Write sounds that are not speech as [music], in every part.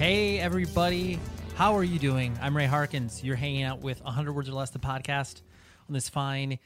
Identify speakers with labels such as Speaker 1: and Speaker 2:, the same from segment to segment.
Speaker 1: Hey, everybody. How are you doing? I'm Ray Harkins. You're hanging out with 100 Words or Less, the podcast, on this fine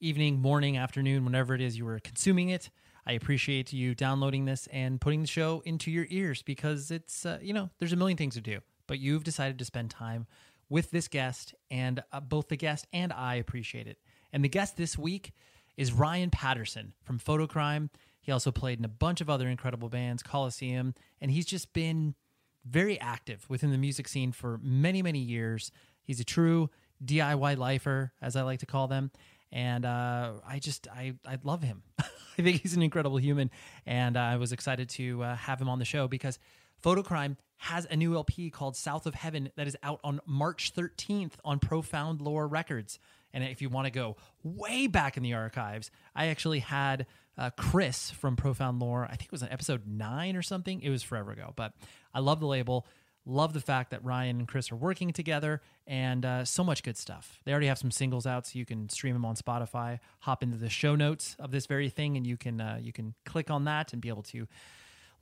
Speaker 1: evening, morning, afternoon, whenever it is you were consuming it. I appreciate you downloading this and putting the show into your ears because it's, uh, you know, there's a million things to do, but you've decided to spend time with this guest, and uh, both the guest and I appreciate it. And the guest this week is Ryan Patterson from Fotocrime. He also played in a bunch of other incredible bands, Coliseum, and he's just been very active within the music scene for many, many years. He's a true DIY lifer, as I like to call them. And uh, I just, I, I love him. [laughs] I think he's an incredible human. And I was excited to uh, have him on the show because Fotocrime has a new LP called South of Heaven that is out on March 13th on Profound Lore Records. And if you want to go way back in the archives, I actually had uh, Chris from Profound Lore. I think it was an episode nine or something. It was forever ago, but I love the label. Love the fact that Ryan and Chris are working together and uh, so much good stuff. They already have some singles out, so you can stream them on Spotify. Hop into the show notes of this very thing, and you can uh, you can click on that and be able to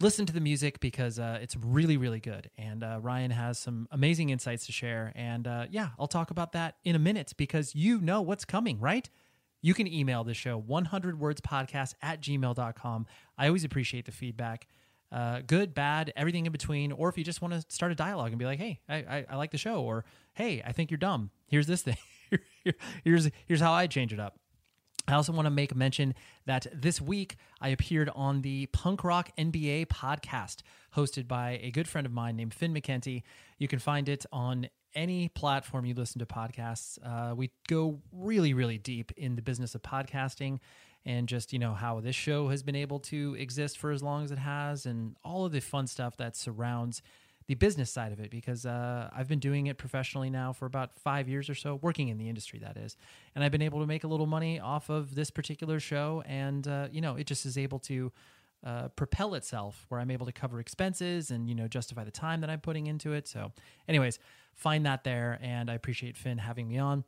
Speaker 1: listen to the music because uh, it's really really good. And uh, Ryan has some amazing insights to share. And uh, yeah, I'll talk about that in a minute because you know what's coming, right? You can email the show 100 words podcast at gmail.com. I always appreciate the feedback uh, good, bad, everything in between. Or if you just want to start a dialogue and be like, hey, I, I, I like the show, or hey, I think you're dumb. Here's this thing. [laughs] here's here's how I change it up. I also want to make mention that this week I appeared on the Punk Rock MBA podcast hosted by a good friend of mine named Finn McKenty. You can find it on any platform you listen to podcasts. Uh, we go really, really deep in the business of podcasting and just you know how this show has been able to exist for as long as it has, and all of the fun stuff that surrounds the business side of it because uh, I've been doing it professionally now for about five years or so, working in the industry, that is. And I've been able to make a little money off of this particular show. And, uh, you know, it just is able to uh, propel itself where I'm able to cover expenses and, you know, justify the time that I'm putting into it. So, anyways, find that there. And I appreciate Finn having me on.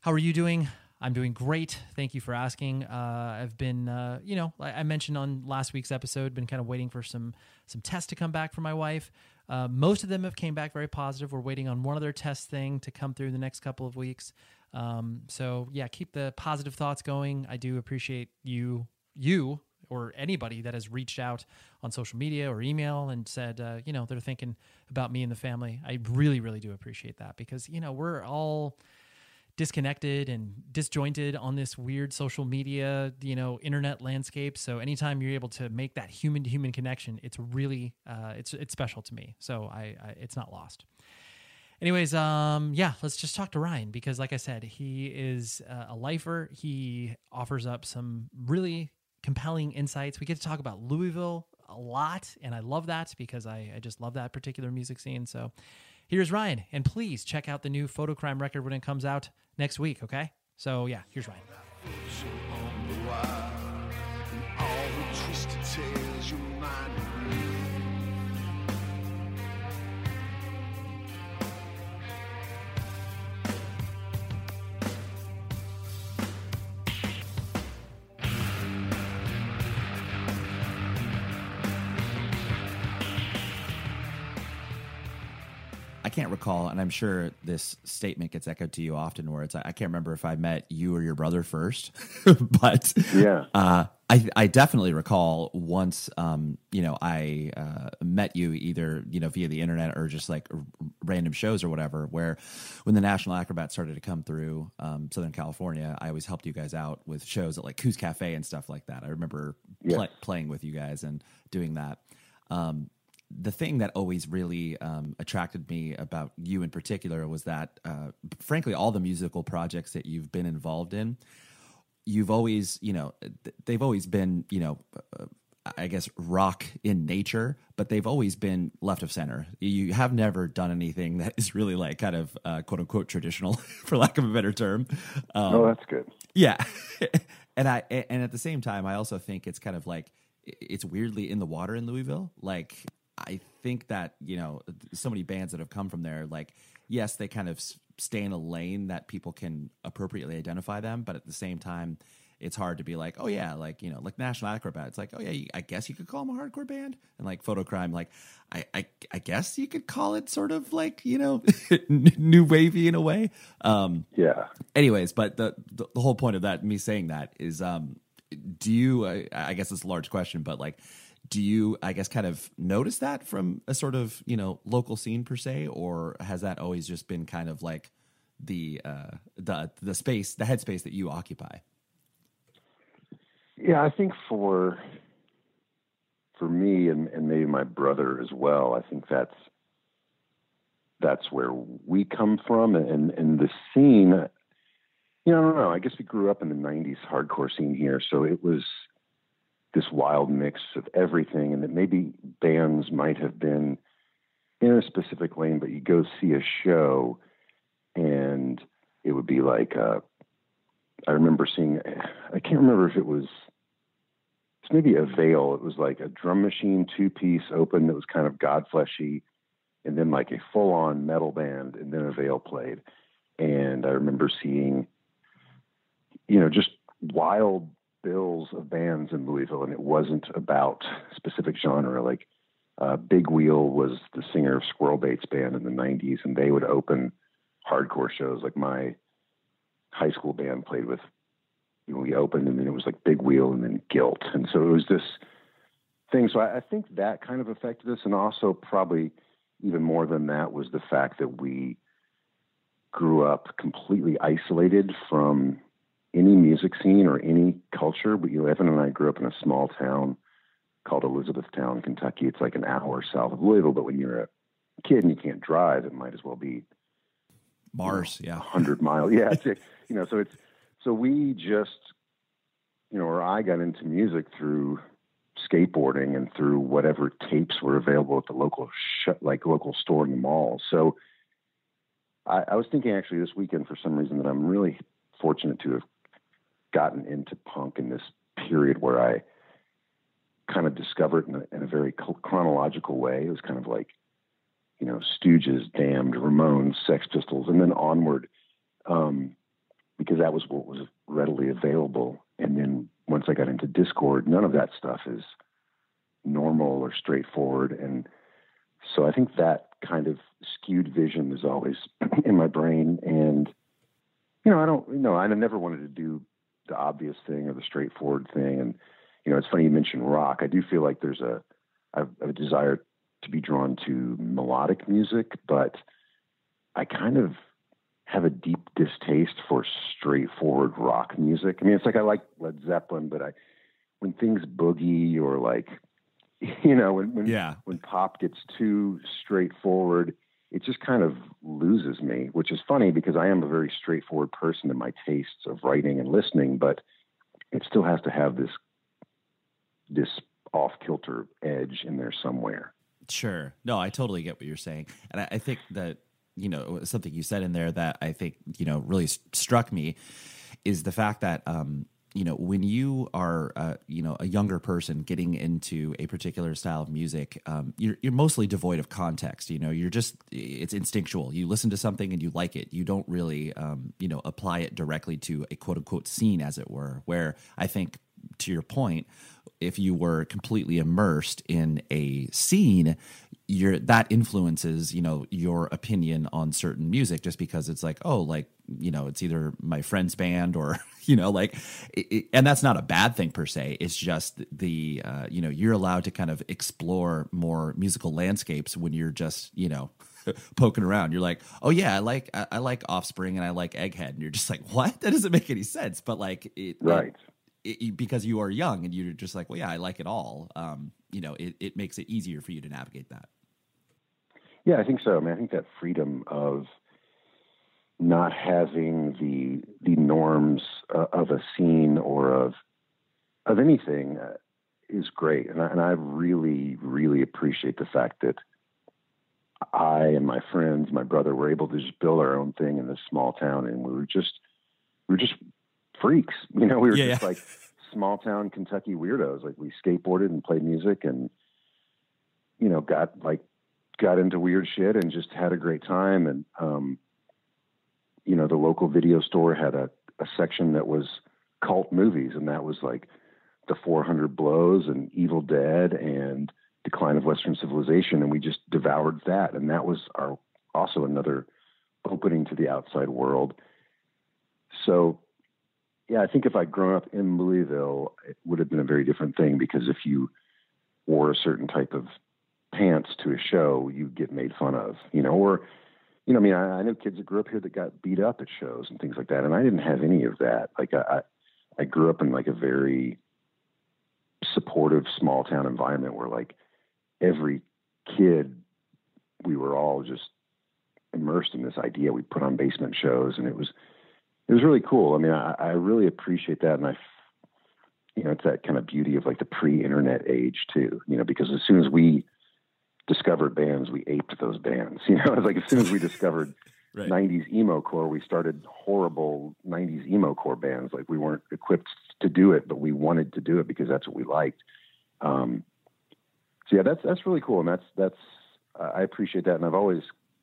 Speaker 1: How are you doing? I'm doing great. Thank you for asking. Uh, I've been, uh, you know, I mentioned on last week's episode, been kind of waiting for some some tests to come back for my wife. Uh, most of them have came back very positive. We're waiting on one other test thing to come through in the next couple of weeks. Um, so yeah, keep the positive thoughts going. I do appreciate you, you or anybody that has reached out on social media or email and said, uh, you know, they're thinking about me and the family. I really, really do appreciate that because you know we're all disconnected and disjointed on this weird social media, you know, internet landscape. So anytime you're able to make that human to human connection, it's really uh, it's it's special to me. So I, I it's not lost. Anyways, um, yeah, let's just talk to Ryan because, like I said, he is uh, a lifer. He offers up some really compelling insights. We get to talk about Louisville a lot, and I love that because I, I just love that particular music scene. So here's Ryan, and please check out the new Fotocrime record when it comes out next week, okay? So, yeah, here's Ryan.
Speaker 2: Can't recall, and I'm sure this statement gets echoed to you often, where it's I can't remember if I met you or your brother first, [laughs] but
Speaker 3: yeah,
Speaker 2: uh, I I definitely recall once, um, you know, I uh, met you either you know via the internet or just like r- random shows or whatever. Where when the National Acrobat started to come through um, Southern California, I always helped you guys out with shows at like Koo's Cafe and stuff like that. I remember pl- playing with you guys and doing that. Um, the thing that always really um, attracted me about you in particular was that, uh, frankly, all the musical projects that you've been involved in, you've always, you know, they've always been, you know, uh, I guess rock in nature, but they've always been left of center. You have never done anything that is really like kind of uh, quote unquote traditional, [laughs] for lack of a better term.
Speaker 3: Um, oh, that's good.
Speaker 2: Yeah, [laughs] and I and at the same time, I also think it's kind of like it's weirdly in the water in Louisville. Like I think that you know so many bands that have come from there, like yes, they kind of stay in a lane that people can appropriately identify them, but at the same time, it's hard to be like, oh yeah, like you know, like National Acrobat. It's like, oh yeah, I guess you could call them a hardcore band, and like Fotocrime, like I, I, I guess you could call it sort of like you know, [laughs] new wavy in a way. Um,
Speaker 3: yeah.
Speaker 2: Anyways, but the, the the whole point of that, me saying that is, um, do you? I, I guess it's a large question, but like do you i guess kind of notice that from a sort of you know local scene per se or has that always just been kind of like the uh the the space the headspace that you occupy?
Speaker 3: Yeah i think for for me and, and maybe my brother as well i think that's that's where we come from. And and the scene you know i don't know i guess we grew up in the 90s hardcore scene here. So it was this wild mix of everything, and that maybe bands might have been in a specific lane, but you go see a show, and it would be like uh, I remember seeing. I can't remember if it was. It's maybe veil. It was like a drum machine two piece open that was kind of godfleshy, and then like a full on metal band, and then a veil played. And I remember seeing, you know, just wild bills of bands in Louisville, and it wasn't about specific genre. Like uh, Big Wheel was the singer of Squirrel Baits band in the '90s, and they would open hardcore shows. Like my high school band played with. You know, we opened, and then it was like Big Wheel, and then Guilt, and so it was this thing. So I, I think that kind of affected us, and also probably even more than that was the fact that we grew up completely isolated from any music scene or any culture. But you know, Evan and I grew up in a small town called Elizabethtown, Kentucky. It's like an hour south of Louisville. But when you're a kid and you can't drive, it might as well be
Speaker 2: Mars.
Speaker 3: You know,
Speaker 2: yeah,
Speaker 3: hundred miles. Yeah, it's, [laughs] you know. So it's so we just you know, or I got into music through skateboarding and through whatever tapes were available at the local sh- like local store in the mall. So I, I was thinking actually this weekend for some reason that I'm really fortunate to have gotten into punk in this period where I kind of discovered in a, in a very chronological way. It was kind of like, you know, Stooges, Damned, Ramones, Sex Pistols, and then onward, um, because that was what was readily available. And then once I got into Dischord, none of that stuff is normal or straightforward. And so I think that kind of skewed vision is always [clears throat] in my brain. And, you know, I don't, you know, I never wanted to do the obvious thing or the straightforward thing. And, you know, it's funny you mentioned rock. I do feel like there's a, a desire to be drawn to melodic music, but I kind of have a deep distaste for straightforward rock music. I mean, it's like I like Led Zeppelin, but I when things boogie or like [laughs] you know when when
Speaker 2: yeah.
Speaker 3: when pop gets too straightforward, it just kind of loses me. Which is funny because I am a very straightforward person in my tastes of writing and listening, but it still has to have this this off kilter edge in there somewhere.
Speaker 2: Sure. No, I totally get what you're saying, and I, I think that you know something you said in there that I think you know really struck me is the fact that um, you know when you are uh, you know a younger person getting into a particular style of music um, you're, you're mostly devoid of context you know you're just it's instinctual. You listen to something and you like it. You don't really um, you know apply it directly to a quote unquote scene as it were where i think to your point if you were completely immersed in a scene your that influences you know your opinion on certain music just because it's like oh like you know it's either my friend's band or [laughs] you know like it, it, and that's not a bad thing per se. It's just the uh, you know you're allowed to kind of explore more musical landscapes when you're just you know [laughs] poking around. You're like oh yeah i like I, I, like offspring and i like egghead. And you're just like [laughs] what? That doesn't make any sense. But like it
Speaker 3: right.
Speaker 2: it, because you are young and you're just like well yeah i like it all. Um you know it, it makes it easier for you to navigate that.
Speaker 3: Yeah, I think so. I mean, I think that freedom of not having the the norms uh, of a scene or of of anything uh, is great, and I, and I really really appreciate the fact that I and my friends, my brother, were able to just build our own thing in this small town, and we were just we were just freaks, you know. We were
Speaker 2: yeah,
Speaker 3: just
Speaker 2: yeah.
Speaker 3: like small town Kentucky weirdos. Like we skateboarded and played music, and you know, got like got into weird shit and just had a great time. And, um, you know, the local video store had a, a section that was cult movies, and that was like the 400 Blows and Evil Dead and Decline of Western Civilization, and we just devoured that. And that was our also another opening to the outside world. So, yeah, I think if I'd grown up in Louisville, it would have been a very different thing because if you wore a certain type of pants to a show, you'd get made fun of, you know, or, you know, I mean, I, I know kids that grew up here that got beat up at shows and things like that. And I didn't have any of that. Like I, I grew up in like a very supportive small town environment where like every kid, we were all just immersed in this idea. We put on basement shows and it was, it was really cool. I mean, I, I really appreciate that. And I, you know, it's that kind of beauty of like the pre-internet age too, you know, because as soon as we discovered bands, we aped those bands. [laughs] You know, it's like as soon as we discovered [laughs] right. 90s emo core, we started horrible 90s emo core bands. Like we weren't equipped to do it, but we wanted to do it because that's what we liked. Um, so yeah, that's that's really cool, and that's that's uh, I appreciate that, and I've always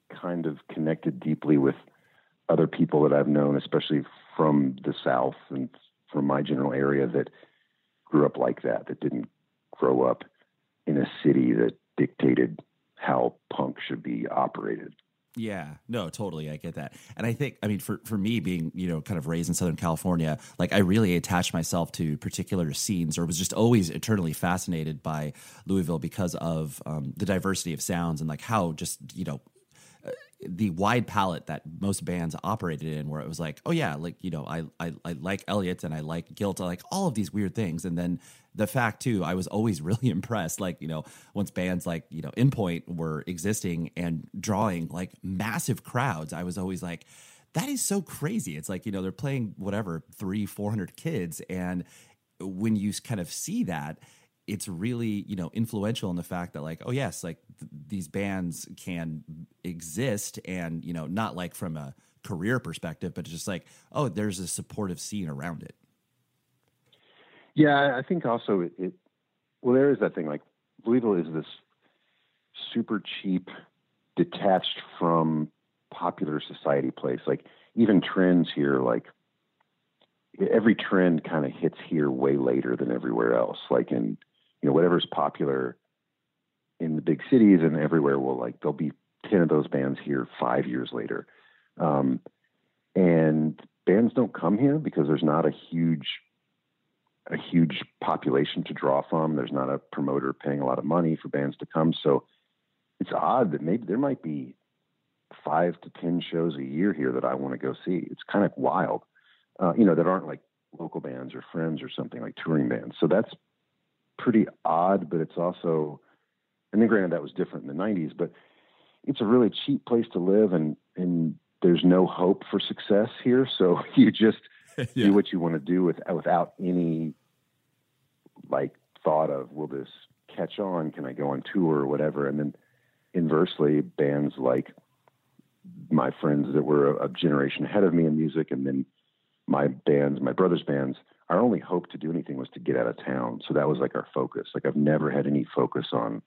Speaker 3: kind of connected deeply with other people that I've known, especially from the South and from my general area that grew up like that, that didn't grow up in a city that dictated how punk should be operated.
Speaker 2: Yeah, no, totally. I get that. And I think, I mean, for, for me being, you know, kind of raised in Southern California, like I really attached myself to particular scenes or was just always eternally fascinated by Louisville because of um, the diversity of sounds and like how just, you know, the wide palette that most bands operated in where it was like oh yeah like you know I, I i like Elliott and i like guilt i like all of these weird things and then the fact too, I was always [laughs] really impressed. Like you know, once bands like you know Endpoint were existing and drawing like massive crowds, I was always like, that is so crazy. It's like you know they're playing whatever three, four hundred kids, and when you kind of see that, it's really you know influential in the fact that like oh yes like th- these bands can exist and you know not like from a career perspective but just like oh there's a supportive scene around it.
Speaker 3: Yeah i think also it, it well there is that thing like louisville is this super cheap detached from popular society place. Like even trends here like every trend kind of hits here way later than everywhere else. Like in you know whatever's popular in the big cities and everywhere will like there'll be 10 of those bands here five years later. Um, and bands don't come here because there's not a huge a huge population to draw from. There's not a promoter paying a lot of money for bands to come. So it's odd that maybe there might be five to ten shows a year here that i want to go see. It's kind of wild uh, you know that aren't like local bands or friends or something like touring bands. So that's pretty odd, but it's also, and then granted that was different in the 90s, but it's a really cheap place to live and, and there's no hope for success here. So [laughs] you just [laughs] yeah. do what you want to do with, without any like thought of, will this catch on? Can I go on tour or whatever? And then inversely, bands like my friends that were a, a generation ahead of me in music and then my bands, my brother's bands, our only hope to do anything was to get out of town. So that was like our focus. Like I've never had any focus on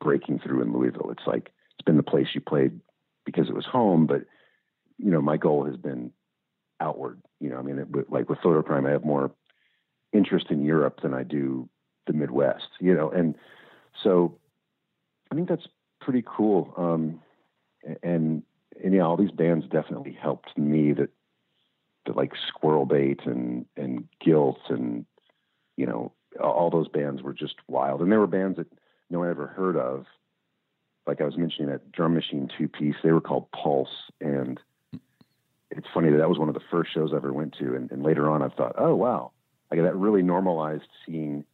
Speaker 3: breaking through in Louisville. It's like it's been the place you played because it was home, but you know, my goal has been outward. You know, I mean, it, like with Foto Fotocrime, I have more interest in Europe than I do the Midwest. You know, and so I think that's pretty cool. Um, and and yeah, all these bands definitely helped me that like Squirrel Bait and and Guilt and you know all those bands were just wild, and there were bands that no one ever heard of. Like I was mentioning that drum machine two piece, they were called Pulse, and it's funny that that was one of the first shows I ever went to, and, and later on I thought, oh wow, like that really normalized seeing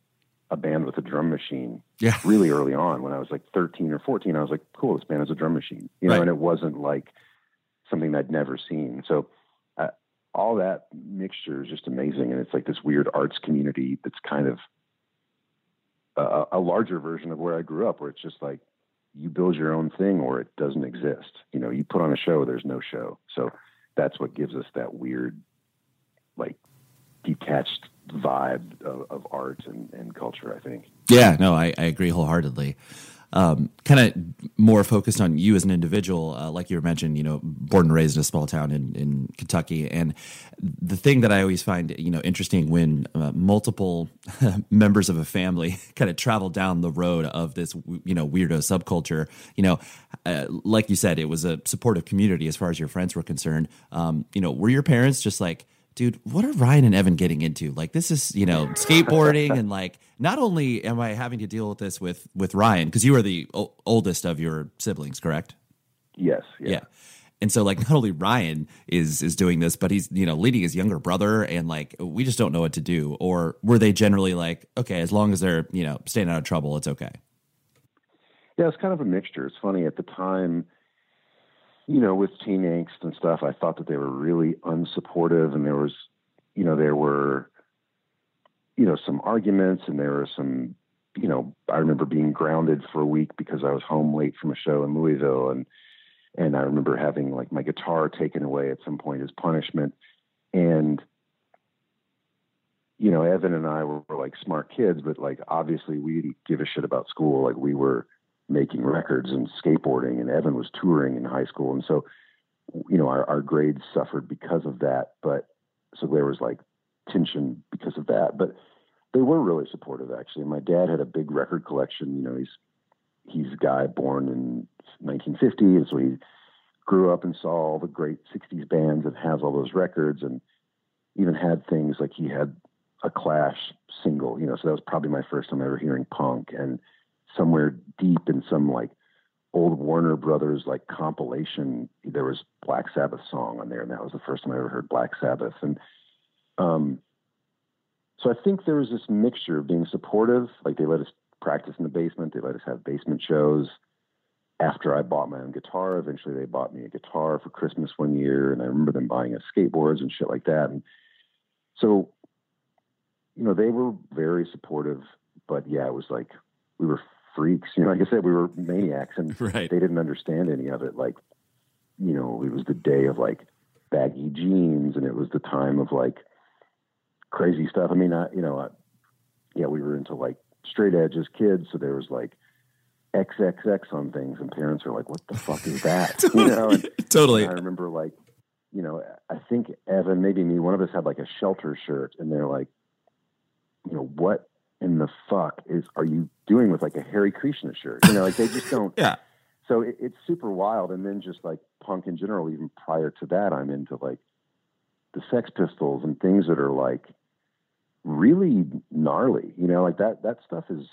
Speaker 3: a band with a drum machine.
Speaker 2: Yeah. [laughs]
Speaker 3: Really early on, when I was like 13 or 14, I was like, cool, this band has a drum machine, you know, right. and it wasn't like something I'd never seen. So all that mixture is just amazing. And it's like this weird arts community that's kind of a, a, larger version of where I grew up, where it's just like you build your own thing or it doesn't mm-hmm. exist. You know, you put on a show, there's no show. So that's what gives us that weird, like detached vibe of, of art and, and culture, I think.
Speaker 2: Yeah, no, I, I agree wholeheartedly um, kind of more focused on you as an individual, uh, like you were mentioned, you know, born and raised in a small town in, in Kentucky. And the thing that I always find, you know, interesting when uh, multiple [laughs] members of a family [laughs] kind of travel down the road of this, you know, weirdo subculture, you know, uh, like you said, it was a supportive community as far as your friends were concerned. Um, you know, were your parents just like, dude, what are Ryan and Evan getting into? Like, this is you know [laughs] skateboarding, and like, not only am I having to deal with this with with Ryan because you are the o- oldest of your siblings, correct?
Speaker 3: Yes. Yeah.
Speaker 2: yeah. And so, like, not only Ryan is is doing this, but he's you know leading his younger brother, and like, we just don't know what to do. Or were they generally like, okay, as long as they're you know staying out of trouble, it's okay?
Speaker 3: Yeah, it's kind of a mixture. It's funny at the time you know, with teen angst and stuff, I thought that they were really unsupportive, and there was, you know, there were, you know, some arguments, and there were some, you know, I remember being grounded for a week because I was home late from a show in Louisville, and and I remember having like my guitar taken away at some point as punishment, and you know, Evan and I were, were like smart kids, but like obviously we didn't give a shit about school. Like we were making records and skateboarding, and Evan was touring in high school, and so you know our, our grades suffered because of that. But so there was like tension because of that, but they were really supportive actually. My dad had a big record collection. You know, he's he's a guy born in 1950, and so he grew up and saw all the great 60s bands and has all those records, and even had things like he had a Clash single. You know, so that was probably my first time ever hearing punk and somewhere deep in some like old Warner Brothers like compilation, there was Black Sabbath song on there, and that was the first time I ever heard Black Sabbath. And um, so I think there was this mixture of being supportive, like they let us practice in the basement, they let us have basement shows. After I bought my own guitar, eventually they bought me a guitar for Christmas one year, and I remember them buying us skateboards and shit like that. And so you know, they were very supportive, but yeah, it was like we were freaks. You know, like I said, we were maniacs, and [laughs]
Speaker 2: Right.
Speaker 3: they didn't understand any of it. Like, you know, it was the day of like baggy jeans, and it was the time of like crazy stuff. I mean, I, you know, I, yeah, we were into like straight edge as kids, so there was like XXX on things, and parents were like, "What the fuck is that?" [laughs] [laughs] you know, and,
Speaker 2: Totally.
Speaker 3: and I remember like, you know, I think Evan, maybe me, one of us had like a shelter shirt, and they're like, you know, what in the fuck is are you doing with like a Hare Krishna shirt? You know, like they just don't. [laughs]
Speaker 2: Yeah.
Speaker 3: So it, it's super wild, and then just like punk in general. Even prior to that, I'm into like the Sex Pistols and things that are like really gnarly. You know, like that that stuff is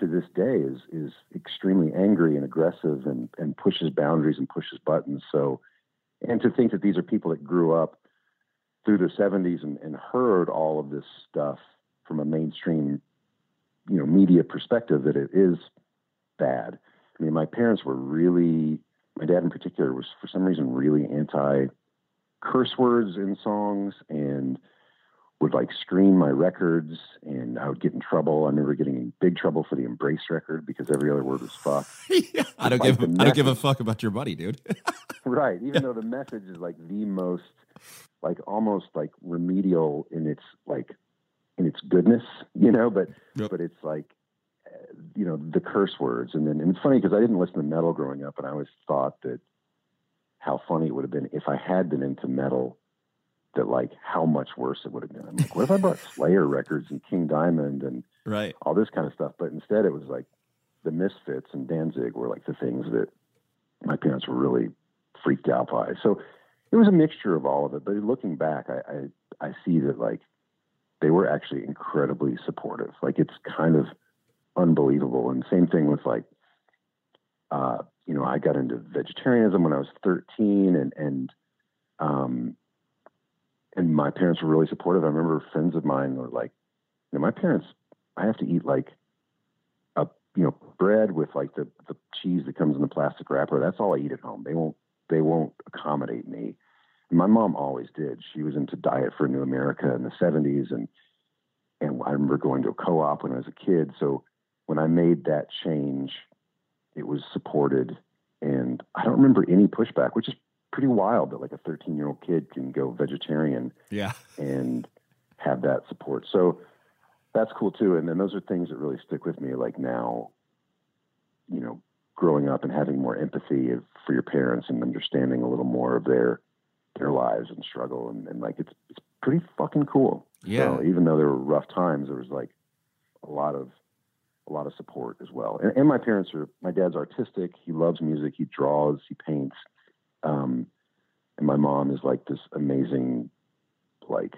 Speaker 3: to this day is is extremely angry and aggressive and and pushes boundaries and pushes buttons. So, and to think that these are people that grew up through the 70s and, and heard all of this stuff from a mainstream, you know, media perspective that it is bad. I mean, my parents were really, my dad in particular was for some reason really anti curse words in songs and would like screen my records and I would get in trouble. I remember getting in big trouble for the Embrace record because every other word was fuck. [laughs]
Speaker 2: I don't
Speaker 3: Like
Speaker 2: give
Speaker 3: the
Speaker 2: I don't give a fuck about your buddy, dude. [laughs]
Speaker 3: right. Even though the message is like the most, like almost like remedial in its like in its goodness, you know. But
Speaker 2: Yep.
Speaker 3: but it's like, uh, you know, the curse words. And then and it's funny because I didn't listen to metal growing up, and I always thought that how funny it would have been if I had been into metal. That like how much worse it would have been. I'm like, what if I bought [laughs] Slayer records and King Diamond and
Speaker 2: right.
Speaker 3: all this kind of stuff. But instead, it was like the Misfits and Danzig were like the things that my parents were really freaked out by. So it was a mixture of all of it. But looking back, I, I, I see that like they were actually incredibly supportive. Like it's kind of unbelievable. And same thing with like, uh, you know, I got into vegetarianism when I was 13 and, and, um, and my parents were really supportive. I remember friends of mine were like, you know, my parents, I have to eat like a, you know, bread with like the, the cheese that comes in the plastic wrapper. That's all I eat at home. They won't, they won't accommodate me. My mom always did. She was into Diet for New America in the seventies. And, and I remember going to a co-op when I was a kid. So when I made that change, it was supported and I don't remember any pushback, which is pretty wild that like a 13 year old kid can go vegetarian
Speaker 2: Yeah.
Speaker 3: and have that support. So that's cool too. And then those are things that really stick with me. Like now, you know, growing up and having more empathy for your parents and understanding a little more of their their lives and struggle and, and like it's it's pretty fucking cool.
Speaker 2: Yeah.
Speaker 3: So even though there were rough times, there was like a lot of a lot of support as well. And, and my parents are my dad's artistic. He loves music. He draws. He paints. Um, and my mom is like this amazing, like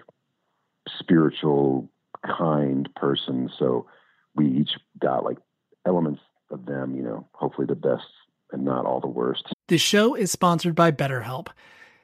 Speaker 3: spiritual, kind person. So we each got like elements of them. You know, hopefully the best and not all the worst.
Speaker 4: The show is sponsored by BetterHelp.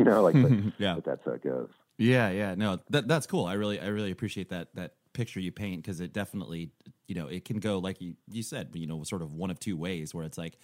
Speaker 3: You know, like, but, [laughs]
Speaker 2: Yeah.
Speaker 3: but that's how it goes.
Speaker 2: Yeah, yeah, no, that that's cool. I really, I really appreciate that that picture you paint because it definitely, you know, it can go like you you said, you know, sort of one of two ways where it's like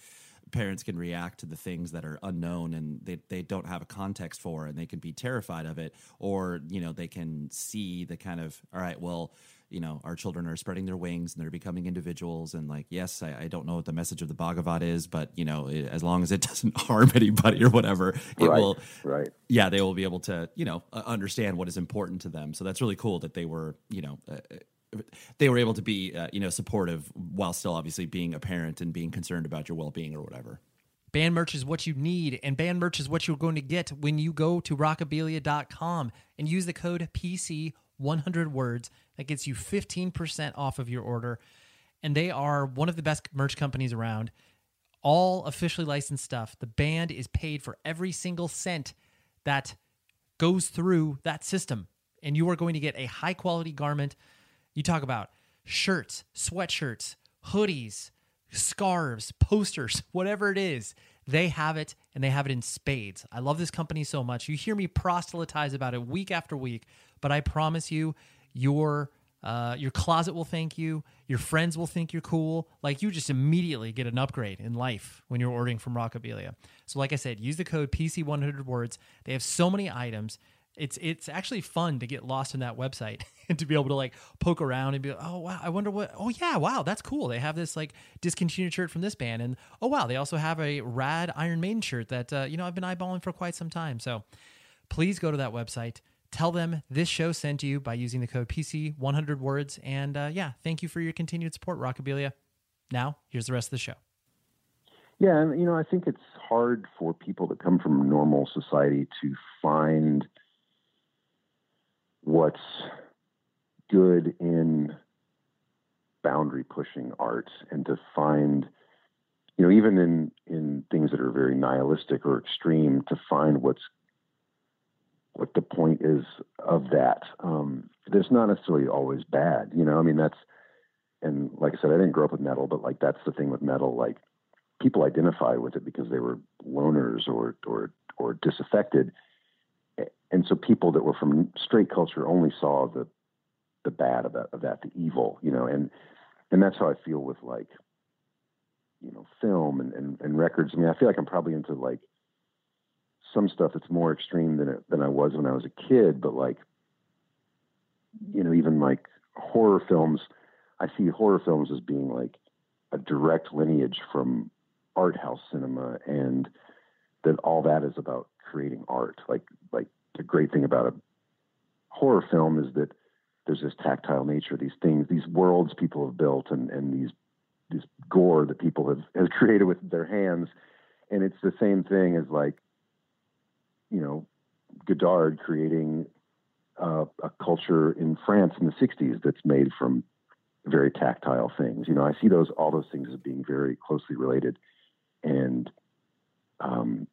Speaker 2: parents can react to the things that are unknown and they they don't have a context for and they can be terrified of it, or you know, they can see the kind of all right, well. You know, our children are spreading their wings and they're becoming individuals. And like, yes, I, I don't know what the message of the Bhagavad is, but you know, it, as long as it [laughs] doesn't harm anybody or whatever, it
Speaker 3: Right,
Speaker 2: will
Speaker 3: right.
Speaker 2: yeah, they will be able to, you know, uh, understand what is important to them. So that's really cool that they were, you know, uh, uh, they were able to be, uh, you know, supportive while still obviously being a parent and being concerned about your well being or whatever.
Speaker 1: Band merch is what you need, and band merch is what you're going to get when you go to rockabilia.com and use the code PC100 words. That gets you 15% off of your order. And they are one of the best merch companies around. All officially licensed stuff. The band is paid for every single cent that goes through that system. And you are going to get a high quality garment. You talk about shirts, sweatshirts, hoodies, scarves, posters, whatever it is, they have it and they have it in spades. I love this company so much. You hear me proselytize about it week after week, but I promise you, your uh, your closet will thank you. Your friends will think you're cool. Like you just immediately get an upgrade in life when you're ordering from Rockabilia. So, like I said, use the code PC100 words. They have so many items. It's it's actually fun to get lost in that website [laughs] and to be able to like poke around and be like, oh wow, I wonder what. Oh yeah, wow, that's cool. They have this like discontinued shirt from this band, and oh wow, they also have a rad Iron Maiden shirt that uh, you know I've been eyeballing for quite some time. So please go to that website. Tell them this show sent you by using the code PC100 words. And uh, yeah, thank you for your continued support, Rockabilia. Now, here's the rest of the show.
Speaker 3: Yeah, and you know, I think it's hard for people that come from normal society to find what's good in boundary pushing art and to find you know even in in things that are very nihilistic or extreme to find what's what the point is of that um there's not necessarily always bad you know? I mean that's and like i said i didn't grow up with metal but like that's the thing with metal like people identify with it because they were loners or or or disaffected and so people that were from straight culture only saw the the bad of that of that the evil you know and and that's how i feel with like you know film and, and, and records. I mean i feel like i'm probably into like some stuff that's more extreme than it, than i was when i was a kid but like you know even like horror films i see horror films as being like a direct lineage from art house cinema and that all that is about creating art like like the great thing about a horror film is that there's this tactile nature, these things, these worlds people have built, and and these this gore that people have, have [laughs] created with their hands, and it's the same thing as like, you know, Godard creating uh, a culture in France in the '60s that's made from very tactile things. You know, I see those all those things as being very closely related, and um,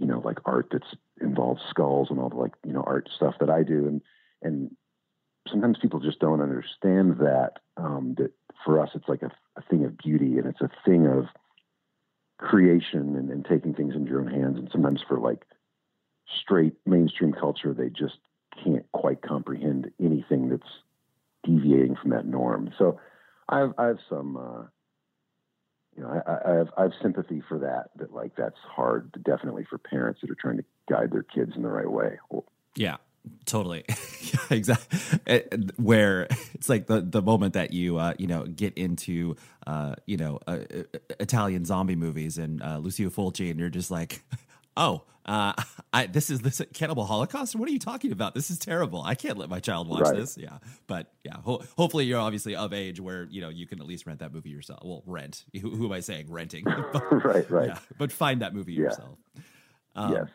Speaker 3: you know, like art that's involves skulls and all the like you know art stuff that I do, and and sometimes people just don't understand that um, that for us it's like a, a, thing of beauty and it's a thing of creation and, and taking things into your own hands, and sometimes for like straight mainstream culture they just can't quite comprehend anything that's deviating from that norm. So I have, I have some, uh, you know, I, I, have I have sympathy for that. That like that's hard, definitely for parents that are trying to guide their kids in the right way.
Speaker 2: Yeah, totally [laughs] yeah, exactly where it's like the the moment that you uh you know get into uh you know uh, uh italian zombie movies and uh lucio fulci and you're just like oh, uh, [laughs] I, this is this cannibal holocaust. What are you talking about? This is terrible. I can't let my child watch right. this. Yeah, but yeah, ho- hopefully you're obviously of age where you know you can at least rent that movie yourself. Well, rent. [laughs] Who, who am I saying? Renting. [laughs]
Speaker 3: but, right, right. Yeah,
Speaker 2: but find that movie yeah. yourself.
Speaker 3: Um, yes.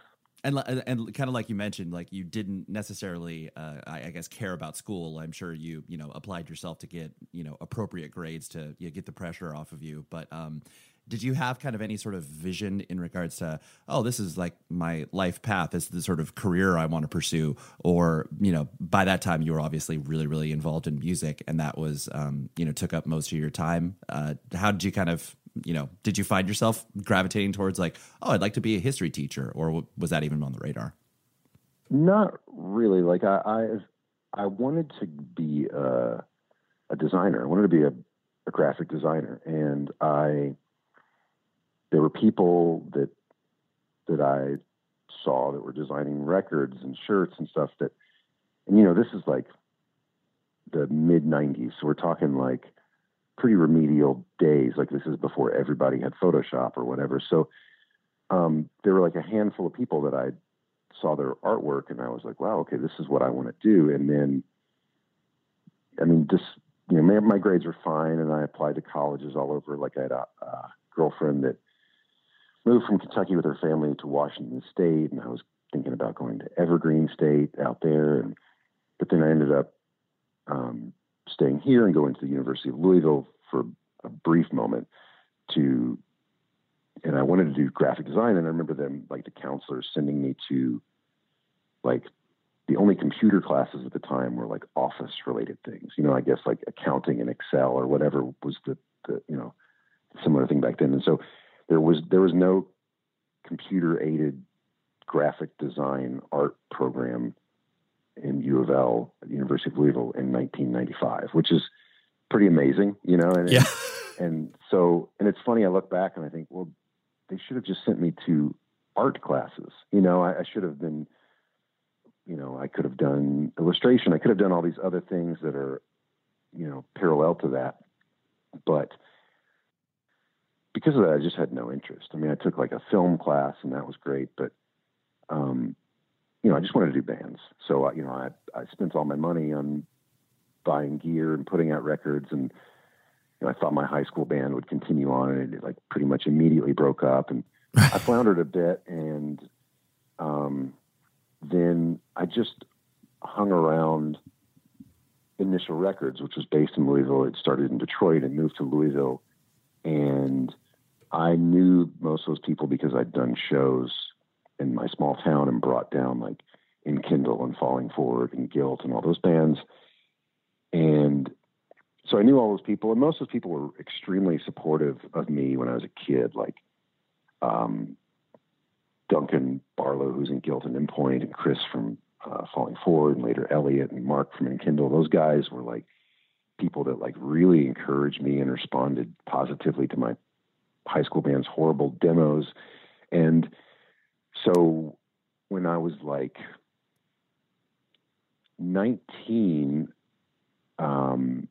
Speaker 2: And, and kind of like you mentioned, like you didn't necessarily, uh, I, I, guess, care about school. I'm sure you, you know, applied yourself to get, you know, appropriate grades to you know, get the pressure off of you. But um, did you have kind of any sort of vision in regards to oh this is like my life path this is the sort of career i want to pursue? Or you know by that time you were obviously really really involved in music and that was um, you know took up most of your time. Uh, how did you kind of you know did you find yourself gravitating towards like oh i'd like to be a history teacher? Or was that even on the radar?
Speaker 3: Not really. Like i i, I wanted to be a, a designer. I wanted to be a, a graphic designer. And i there were people that that I saw that were designing records and shirts and stuff that and you know this is like the mid 90s so we're talking like pretty remedial days like this is before everybody had photoshop or whatever. So um, there were like a handful of people that i saw their artwork and i was like wow okay this is what i want to do. And then i mean just you know my, my grades were fine and i applied to colleges all over. Like i had a, a girlfriend that moved from Kentucky with her family to Washington State, and I was thinking about going to Evergreen State out there, and but then I ended up um, staying here and going to the University of Louisville for a brief moment to, and I wanted to do graphic design, and I remember them like the counselors sending me to like the only computer classes at the time were like office related things. You know, I guess like accounting and Excel or whatever was the, the you know similar thing back then. And so there was there was no computer aided graphic design art program in U of L at the University of Louisville in 1995, which is pretty amazing, you know. And,
Speaker 2: yeah. [laughs]
Speaker 3: and so, and it's funny. I look back and I think, well, they should have just sent me to art classes. You know, I, I should have been, you know, I could have done illustration. I could have done all these other things that are, you know, parallel to that. But because of that, I just had no interest. I mean, I took like a film class and that was great, but, um, you know, I just wanted to do bands. So, uh, you know, I, I spent all my money on buying gear and putting out records. And, you know, I thought my high school band would continue on and it like pretty much immediately broke up and I [laughs] floundered a bit. And, um, then I just hung around Initial Records, which was based in Louisville. It started in Detroit and moved to Louisville. And I knew most of those people because I'd done shows in my small town and brought down like Enkindel and Falling Forward and Guilt and all those bands. And so I knew all those people, and most of those people were extremely supportive of me when I was a kid, like um, Duncan Barlow, who's in Guilt and Endpoint, and Chris from uh, Falling Forward, and later Elliott and Mark from Enkindel. Those guys were like people that like really encouraged me and responded positively to my high school band's horrible demos. And so when I was like 19, um,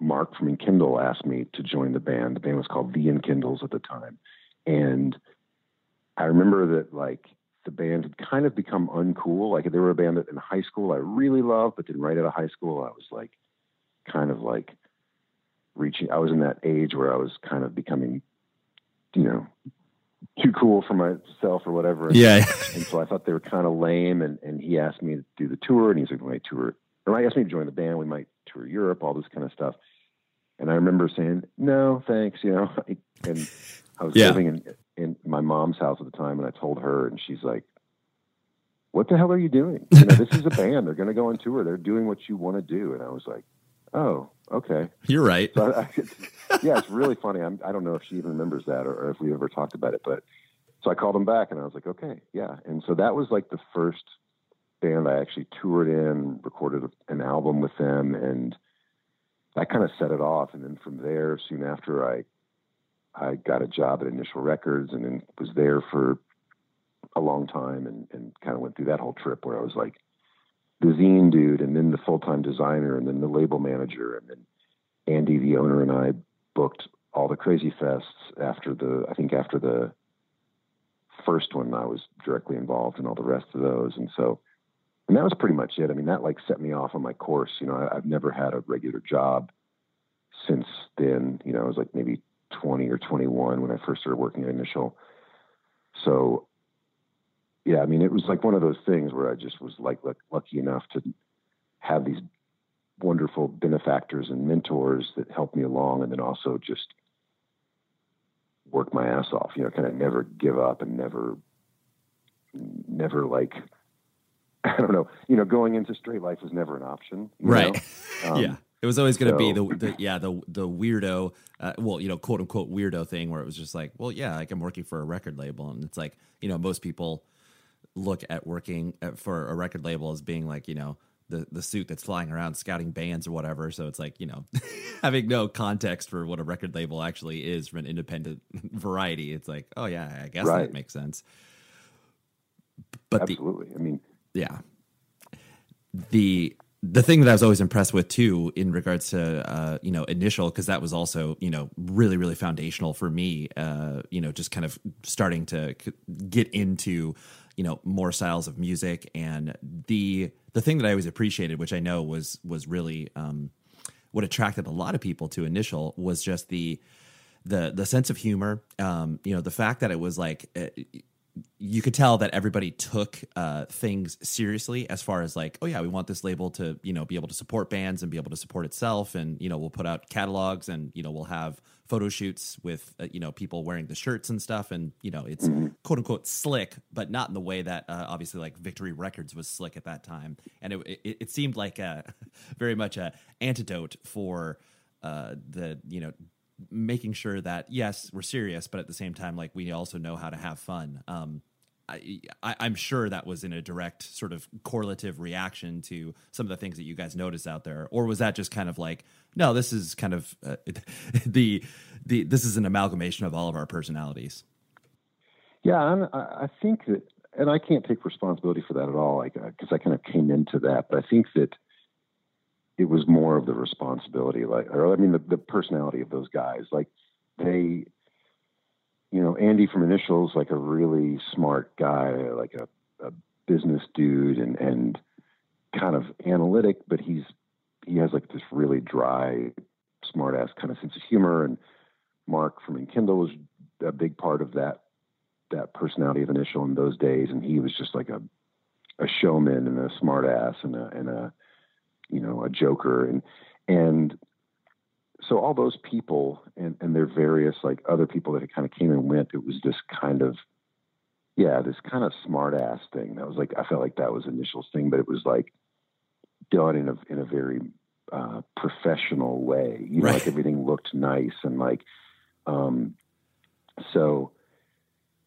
Speaker 3: Mark from Enkindel asked me to join the band. The band was called The Enkindels at the time. And I remember that like the band had kind of become uncool. Like they were a band that in high school I really loved, but then right out of high school I was like, kind of like reaching. I was in that age where I was kind of becoming, you know, too cool for myself or whatever. And,
Speaker 2: Yeah.
Speaker 3: and so I thought they were kind of lame. And and he asked me to do the tour, and he's like, "We might tour," or he asked me to join the band. We might tour Europe, all this kind of stuff. And I remember saying, "No, thanks," you know. [laughs] And I was
Speaker 2: Yeah.
Speaker 3: living in in my mom's house at the time, and I told her, and she's like, "What the hell are you doing? You know, this is a [laughs] band. They're going to go on tour. They're doing what you want to do." And I was like, "Oh, okay."
Speaker 2: You're right.
Speaker 3: So I, [laughs] yeah, it's really funny. I'm, I don't know if she even remembers that or, or if we ever talked about it, but so I called him back and I was like, okay, yeah. And so that was like the first band I actually toured in, recorded an album with them, and that kind of set it off. And then from there, soon after, I I got a job at Initial Records and then was there for a long time and, and kind of went through that whole trip where I was like the zine dude and then the full time designer and then the label manager and then Andy, the owner, and I booked all the Krazy Fests after the, I think after the first one, I was directly involved in all the rest of those. And so, and that was pretty much it. I mean, that like set me off on my course. You know, I, I've never had a regular job since then. You know, I was like maybe 20 or 21 when I first started working at Initial. So, yeah, I mean, it was like one of those things where I just was like luck- lucky enough to have these wonderful benefactors and mentors that helped me along and then also just work my ass off you know kind of never give up and never never like [laughs] i don't know you know going into straight life was never an option
Speaker 2: Right. [laughs]
Speaker 3: Um,
Speaker 2: yeah. It was always going to be the, the yeah the the weirdo, uh, well you know quote unquote weirdo thing where it was just like well yeah like I'm working for a record label and it's like you know most people look at working for a record label as being like you know the the suit that's flying around scouting bands or whatever so it's like you know [laughs] having no context for what a record label actually is from an independent [laughs] variety it's like oh yeah I guess
Speaker 3: Right.
Speaker 2: that makes sense but the
Speaker 3: absolutely i mean
Speaker 2: yeah the the thing that I was always impressed with too, in regards to uh, you know initial, because that was also you know really really foundational for me. Uh, you know, just kind of starting to get into you know more styles of music, and the the thing that I always appreciated, which I know was was really um, what attracted a lot of people to initial, was just the the the sense of humor. Um, you know, the fact that it was like. Uh, you could tell that everybody took uh, things seriously as far as like, oh yeah, we want this label to you know be able to support bands and be able to support itself, and you know we'll put out catalogs and you know we'll have photo shoots with uh, you know people wearing the shirts and stuff, and you know it's quote unquote slick, but not in the way that uh, obviously like Victory Records was slick at that time, and it it, it seemed like a [laughs] very much a antidote for uh, the you know making sure that yes we're serious but at the same time like we also know how to have fun. Um I, I i'm sure that was in a direct sort of correlative reaction to some of the things that you guys noticed out there. Or was that just kind of like no this is kind of uh, [laughs] the the this is an amalgamation of all of our personalities
Speaker 3: Yeah, I'm, I think that, and I can't take responsibility for that at all, like because I kind of came into that. But I think that it was more of the responsibility, like, or I mean, the, the personality of those guys. Like they, you know, Andy from Initials, like a really smart guy, like a, a business dude, and and kind of analytic, but he's he has like this really dry, smart ass kind of sense of humor. And Mark from Enkindel was a big part of that that personality of initial in those days and he was just like a a showman and a smart ass and a and a you know a joker and and so all those people and and their various like other people that had kind of came and went it was this kind of yeah this kind of smart ass thing that was like i felt like that was initial's thing but it was like done in a in a very uh professional way you know like everything looked nice and like um so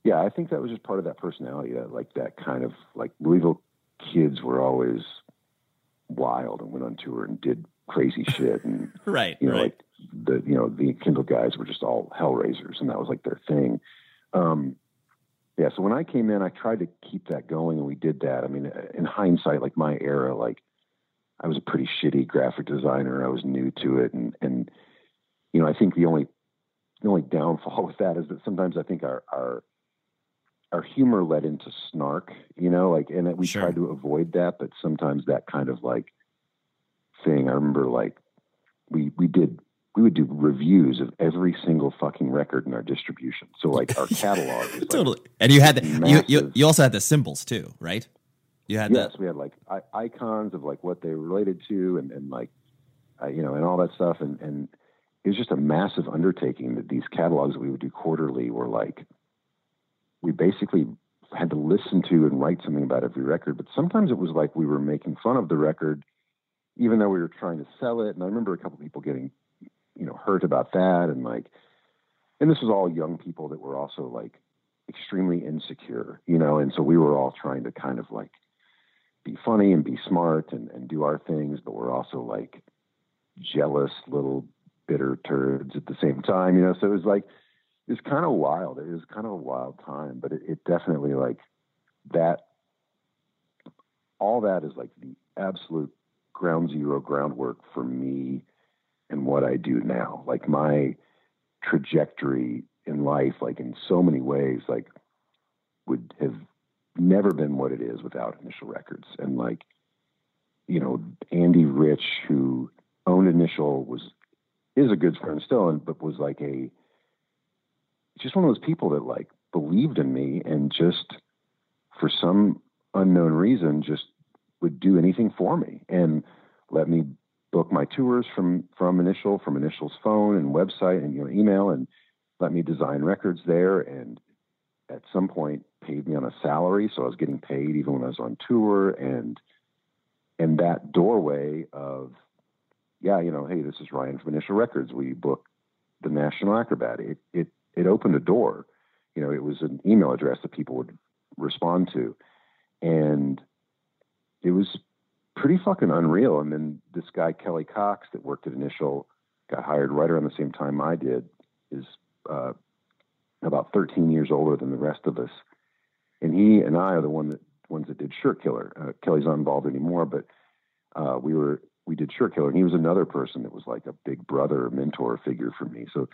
Speaker 3: yeah, I think that was just part of that personality, that like that kind of like Louisville kids were always wild and went on tour and did crazy shit and [laughs]
Speaker 2: right
Speaker 3: you know
Speaker 2: right
Speaker 3: like the you know the Kindle guys were just all hellraisers and that was like their thing. Um, yeah, so when I came in, I tried to keep that going and we did that. I mean, in hindsight, like my era, like I was a pretty shitty graphic designer. I was new to it and and you know I think the only the only downfall [laughs] with that is that sometimes I think our our our humor led into snark, you know, like, and we
Speaker 2: Sure.
Speaker 3: tried to avoid that, but sometimes that kind of like thing. I remember like we we did we would do reviews of every single fucking record in our distribution. So like our [laughs] catalog was like,
Speaker 2: totally. And you had the, you, you you also had the symbols too, right? You had
Speaker 3: yes,
Speaker 2: the
Speaker 3: we had like I- icons of like what they related to, and and like uh, you know, and all that stuff, and and it was just a massive undertaking that these catalogs that we would do quarterly were like we basically had to listen to and write something about every record. But sometimes it was like we were making fun of the record, even though we were trying to sell it. And I remember a couple people getting you know hurt about that, and like, and this was all young people that were also like extremely insecure, you know, and so we were all trying to kind of like be funny and be smart and, and do our things, but we're also like jealous little bitter turds at the same time, you know. So it was like it's kind of wild. It was kind of a wild time, but it, it definitely like that. All that is like the absolute ground zero groundwork for me and what I do now. Like my trajectory in life, like in so many ways, like would have never been what it is without Initial Records. And like, you know, Andy Rich, who owned Initial, was is a good friend still, and but was like a just one of those people that like believed in me and just for some unknown reason just would do anything for me and let me book my tours from from Initial from Initial's phone and website and you know email and let me design records there and at some point paid me on a salary so I was getting paid even when I was on tour and and that doorway of yeah you know hey this is Ryan from Initial Records. We book the National Acrobat. It it it opened a door. You know it was an email address that people would respond to. And it was pretty fucking unreal. And then this guy Kelly Cox that worked at Initial got hired right around the same time I did is uh, about 13 years older than the rest of us. And he and I are the one that ones that did Shirt Killer. Uh, Kelly's not involved anymore, but uh, we were we did Shirt Killer, and he was another person that was like a big brother, mentor figure for me. So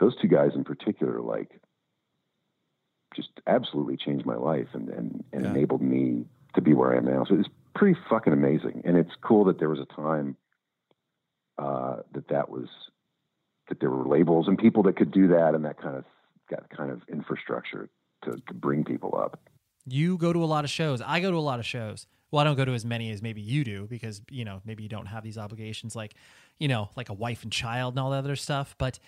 Speaker 3: those two guys in particular, like, just absolutely changed my life and and, and
Speaker 2: Yeah.
Speaker 3: enabled me to be where I am now. So it's pretty fucking amazing, and it's cool that there was a time uh, that that was that there were labels and people that could do that and that kind of that kind of infrastructure to, to bring people up.
Speaker 1: You go to a lot of shows. I go to a lot of shows. Well, I don't go to as many as maybe you do because, you know, maybe you don't have these obligations like, you know, like a wife and child and all that other stuff. But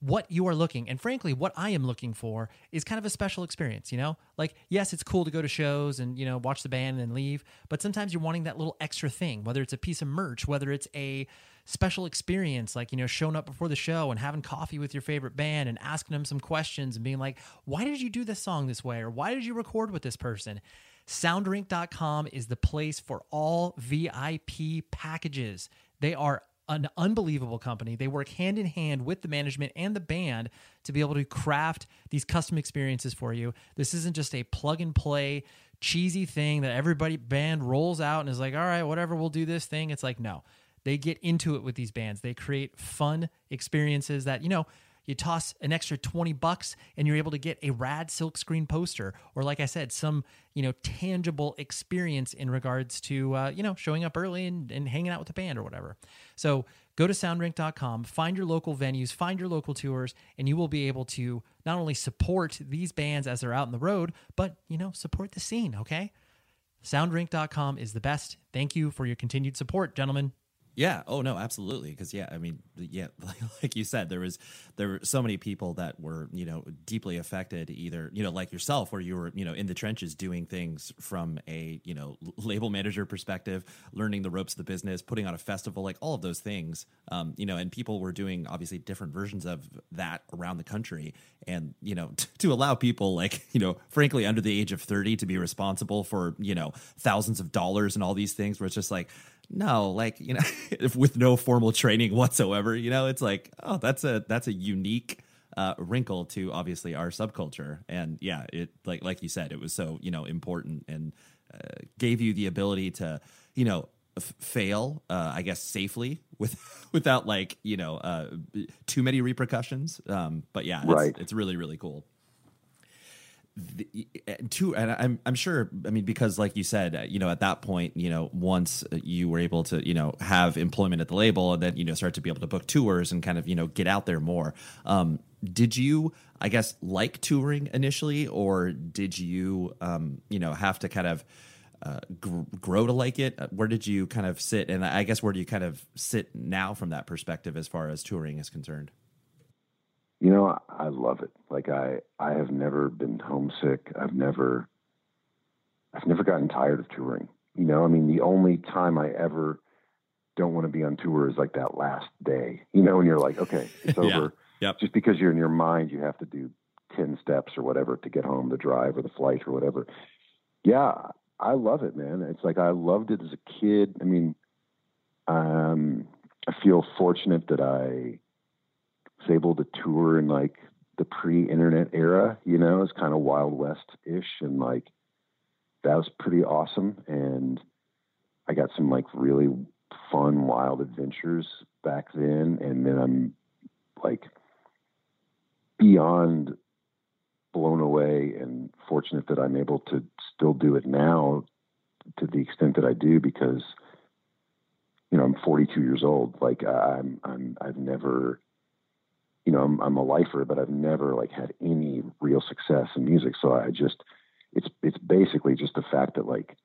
Speaker 1: what you are looking, and frankly, what I am looking for is kind of a special experience, you know? Like, yes, it's cool to go to shows and, you know, watch the band and leave, but sometimes you're wanting that little extra thing, whether it's a piece of merch, whether it's a special experience, like, you know, showing up before the show and having coffee with your favorite band and asking them some questions and being like, why did you do this song this way? Or why did you record with this person? Soundrink.com is the place for all VIP packages. They are an unbelievable company. They work hand in hand with the management and the band to be able to craft these custom experiences for you. This isn't just a plug and play cheesy thing that everybody band rolls out and is like, all right, whatever, we'll do this thing. It's like, no, they get into it with these bands. They create fun experiences that, you know, you toss an extra 20 bucks and you're able to get a rad silkscreen poster or like i said some you know tangible experience in regards to uh, you know showing up early and, and hanging out with the band or whatever. So go to soundrink.com find your local venues find your local tours and you will be able to not only support these bands as they're out on the road but you know support the scene okay? soundrink.com is the best. Thank you for your continued support gentlemen
Speaker 2: Yeah. Oh no, absolutely. Because yeah, I mean, yeah, [laughs] like, like you said, there was there were so many people that were you know deeply affected. Either you know like yourself, where you were you know in the trenches doing things from a you know label manager perspective, learning the ropes of the business, putting on a festival, like all of those things. Um, you know, and people were doing obviously different versions of that around the country, and you know [laughs] t- to allow people like you know frankly under the age of thirty to be responsible for you know thousands of dollars and all these things, where it's just like no like you know [laughs] if with no formal training whatsoever you know it's like oh that's a that's a unique uh, wrinkle to obviously our subculture. And yeah it like like you said it was so you know important and uh, gave you the ability to you know f- fail uh, i guess safely [laughs] with without like you know uh, too many repercussions. Um, but yeah it's, it's really really cool the, to two and I'm I'm sure I mean because like you said uh, you know at that point you know once you were able to you know have employment at the label and then you know start to be able to book tours and kind of you know get out there more um did you I guess like touring initially or did you um you know have to kind of uh, gr- grow to like it? Uh, where did you kind of sit? And I guess where do you kind of sit now from that perspective as far as touring is concerned
Speaker 3: you know, I love it. Like I, I have never been homesick. I've never, I've never gotten tired of touring. You know, I mean, the only time I ever don't want to be on tour is like that last day. You know, when you're like, okay, [laughs] it's over.
Speaker 2: yeah. Yep.
Speaker 3: Just because you're in your mind, you have to do ten steps or whatever to get home, the drive or the flight or whatever. Yeah, I love it, man. It's like I loved it as a kid. I mean, um, I feel fortunate that I was able to tour in like the pre-internet era. You know, it's kind of Wild West ish, and like that was pretty awesome. And I got some like really fun, wild adventures back then. And then I'm like beyond blown away and fortunate that I'm able to still do it now to the extent that I do because you know I'm 42 years old like I'm I'm I've never you know, I'm, I'm a lifer, but I've never like had any real success in music. So I just, it's, it's basically just the fact that like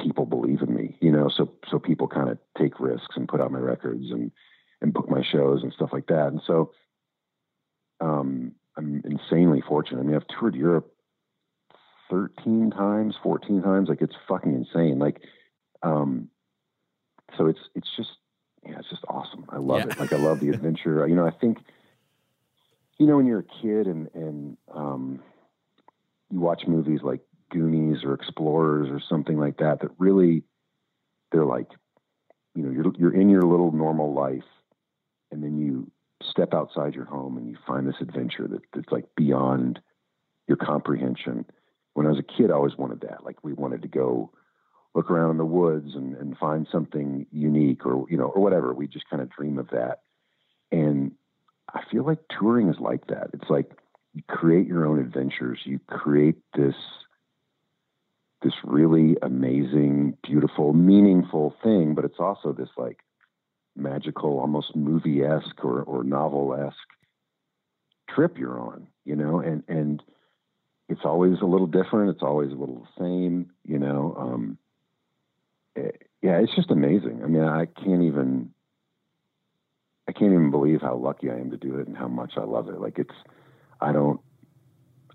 Speaker 3: people believe in me, you know, so, so people kind of take risks and put out my records and, and book my shows and stuff like that. And so, um, I'm insanely fortunate. I mean, I've toured Europe 13 times, 14 times. Like it's fucking insane. Like, um, so it's, it's just, yeah, it's just awesome. I love yeah. it. Like I love the [laughs] adventure. you know, I think, you know, when you're a kid and and um, you watch movies like Goonies or Explorers or something like that, that really they're like, you know, you're you're in your little normal life, and then you step outside your home and you find this adventure that that's like beyond your comprehension. When I was a kid, I always wanted that. Like we wanted to go look around in the woods and, and find something unique or you know or whatever. We just kind of dream of that. And i feel like touring is like that. It's like you create your own adventures. You create this this really amazing beautiful meaningful thing but it's also this like magical almost movie-esque or, or novel-esque trip you're on you know? And and it's always a little different. It's always a little the same you know? Um, yeah, it's just amazing. I mean, I can't even, I can't even believe how lucky I am to do it and how much I love it. Like it's, I don't,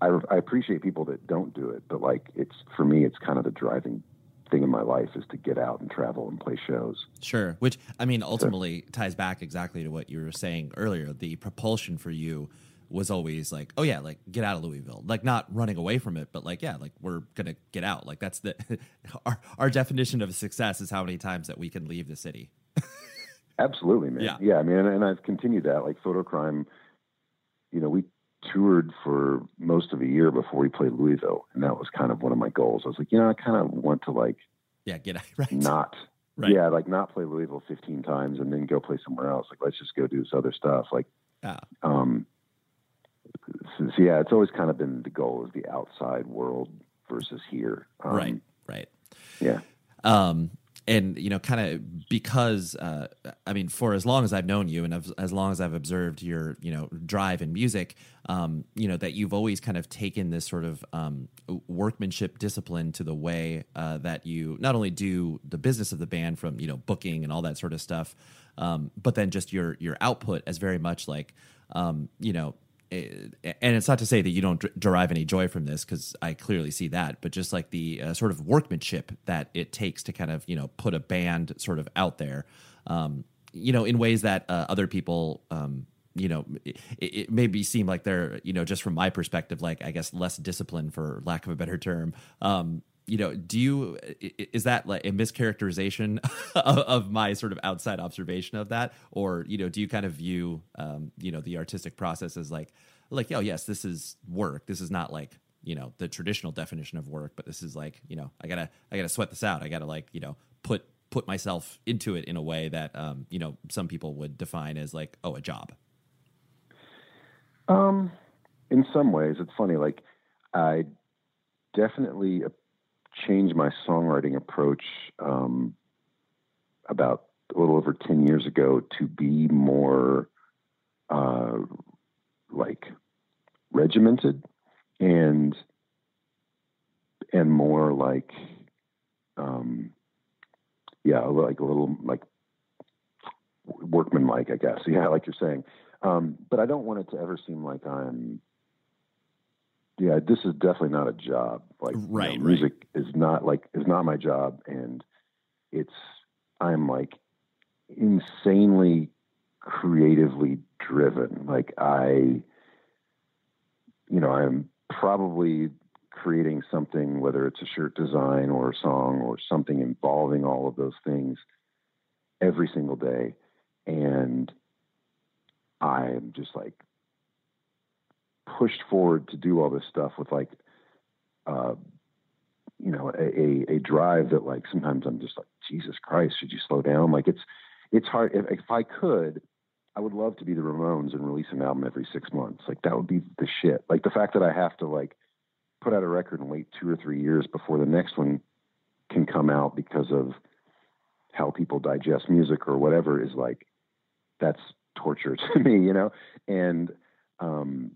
Speaker 3: I, I appreciate people that don't do it, but like it's for me, it's kind of the driving thing in my life is to get out and travel and play shows.
Speaker 2: Sure, which I mean ultimately so, ties back exactly to what you were saying earlier. The propulsion for you was always like, oh yeah, like get out of Louisville. Like not running away from it, but like yeah, like we're gonna get out. Like that's the [laughs] our our definition of success is how many times that we can leave the city. [laughs]
Speaker 3: Absolutely, man.
Speaker 2: Yeah,
Speaker 3: yeah. I mean, and, and I've continued that. Like Fotocrime, you know, we toured for most of a year before we played Louisville, and that was kind of one of my goals. I was like, you know, I kind of want to like,
Speaker 2: yeah, get out, [laughs] right,
Speaker 3: not. Right. Yeah, like not play Louisville 15 times and then go play somewhere else. Like, let's just go do this other stuff. Like,
Speaker 2: yeah.
Speaker 3: um, so, yeah, it's always kind of been the goal of the outside world versus here.
Speaker 2: Um, right. Right.
Speaker 3: Yeah.
Speaker 2: Um, and you know, kind of because uh, I mean, for as long as I've known you, and as, as long as I've observed your you know drive in music, um, you know that you've always kind of taken this sort of um, workmanship discipline to the way uh, that you not only do the business of the band from you know booking and all that sort of stuff, um, but then just your your output as very much like um, you know and it's not to say that you don't derive any joy from this because I clearly see that, but just like the uh, sort of workmanship that it takes to kind of you know put a band sort of out there, um, you know, in ways that uh, other people, um, you know, it, it maybe seem like they're you know just from my perspective, like I guess less disciplined for lack of a better term. Um, you know, do you is that like a mischaracterization [laughs] of, of, my sort of outside observation of that, or you know, do you kind of view um, you know the artistic process as like like oh yes, this is work. This is not like you know the traditional definition of work, but this is like you know I gotta I gotta sweat this out. I gotta like you know put put myself into it in a way that um, you know some people would define as like oh a job.
Speaker 3: Um, in some ways, it's funny. Like I definitely changed my songwriting approach um, about a little over 10 years ago to be more uh, like regimented and and more like um, yeah like a little like workmanlike i guess. [laughs] Yeah like you're saying. Um, but i don't want it to ever seem like i'm yeah this is definitely not a job like
Speaker 2: right,
Speaker 3: you know, music right. is not like is not my job and it's i'm like insanely creatively driven like i you know i'm probably creating something, whether it's a shirt design or a song or something involving all of those things every single day. And I'm just like pushed forward to do all this stuff with like, uh, you know, a, a, drive that like sometimes I'm just like, Jesus Christ, should you slow down? Like it's, it's hard. If, if I could, I would love to be the Ramones and release an album every six months. Like that would be the shit. Like the fact that I have to like put out a record and wait two or three years before the next one can come out because of how people digest music or whatever is like that's torture [laughs] to me, you know. And um,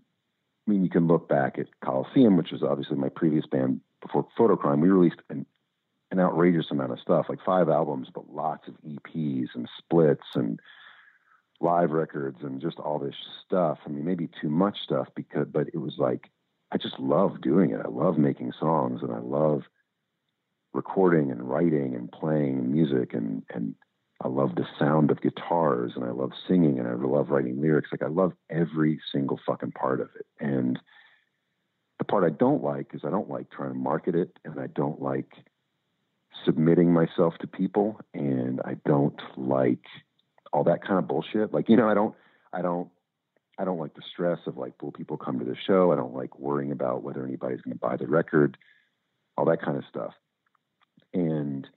Speaker 3: I mean, you can look back at Coliseum, which was obviously my previous band before Fotocrime. We released an, an outrageous amount of stuff, like five albums, but lots of EPs and splits and live records and just all this stuff. I mean, maybe too much stuff because, but it was like I just love doing it. I love making songs and I love recording and writing and playing music and and I love the sound of guitars and I love singing and I love writing lyrics. Like I love every single fucking part of it. And the part I don't like is I don't like trying to market it and I don't like submitting myself to people and I don't like all that kind of bullshit. Like, you know, I don't I don't I don't like the stress of like, will people come to the show? I don't like worrying about whether anybody's going to buy the record, all that kind of stuff. And,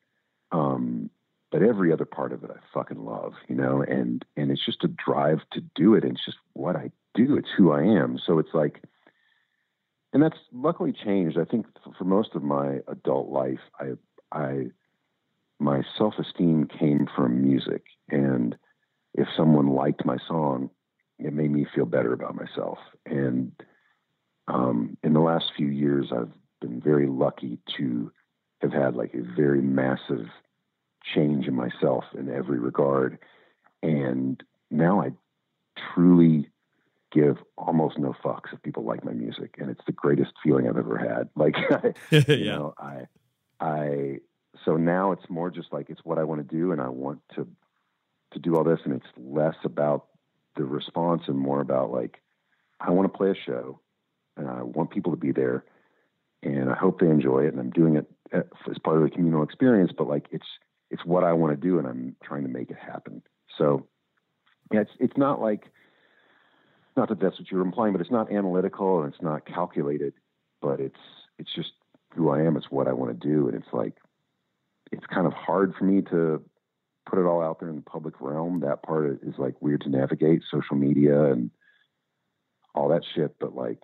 Speaker 3: um, but every other part of it I fucking love, you know, and, and it's just a drive to do it. And it's just what I do. It's who I am. So it's like, and that's luckily changed. I think for most of my adult life, I, I, my self-esteem came from music. And if someone liked my song, it made me feel better about myself. And um, in the last few years, I've been very lucky to have had like a very massive change in myself in every regard. And now I truly give almost no fucks if people like my music. And it's the greatest feeling I've ever had. [laughs] Like, I, [laughs] you know, I, I, so now it's more just like, it's what I want to do. And I want to, to do all this. And it's less about the response and more about like I want to play a show and I want people to be there and I hope they enjoy it and I'm doing it eh, as part of the communal experience but like it's it's what I want to do and I'm trying to make it happen so yeah it's it's not like not that that's what you're implying but it's not analytical and it's not calculated but it's it's just who I am it's what I want to do and it's like it's kind of hard for me to put it all out there in the public realm. That part is like weird to navigate, social media and all that shit. But like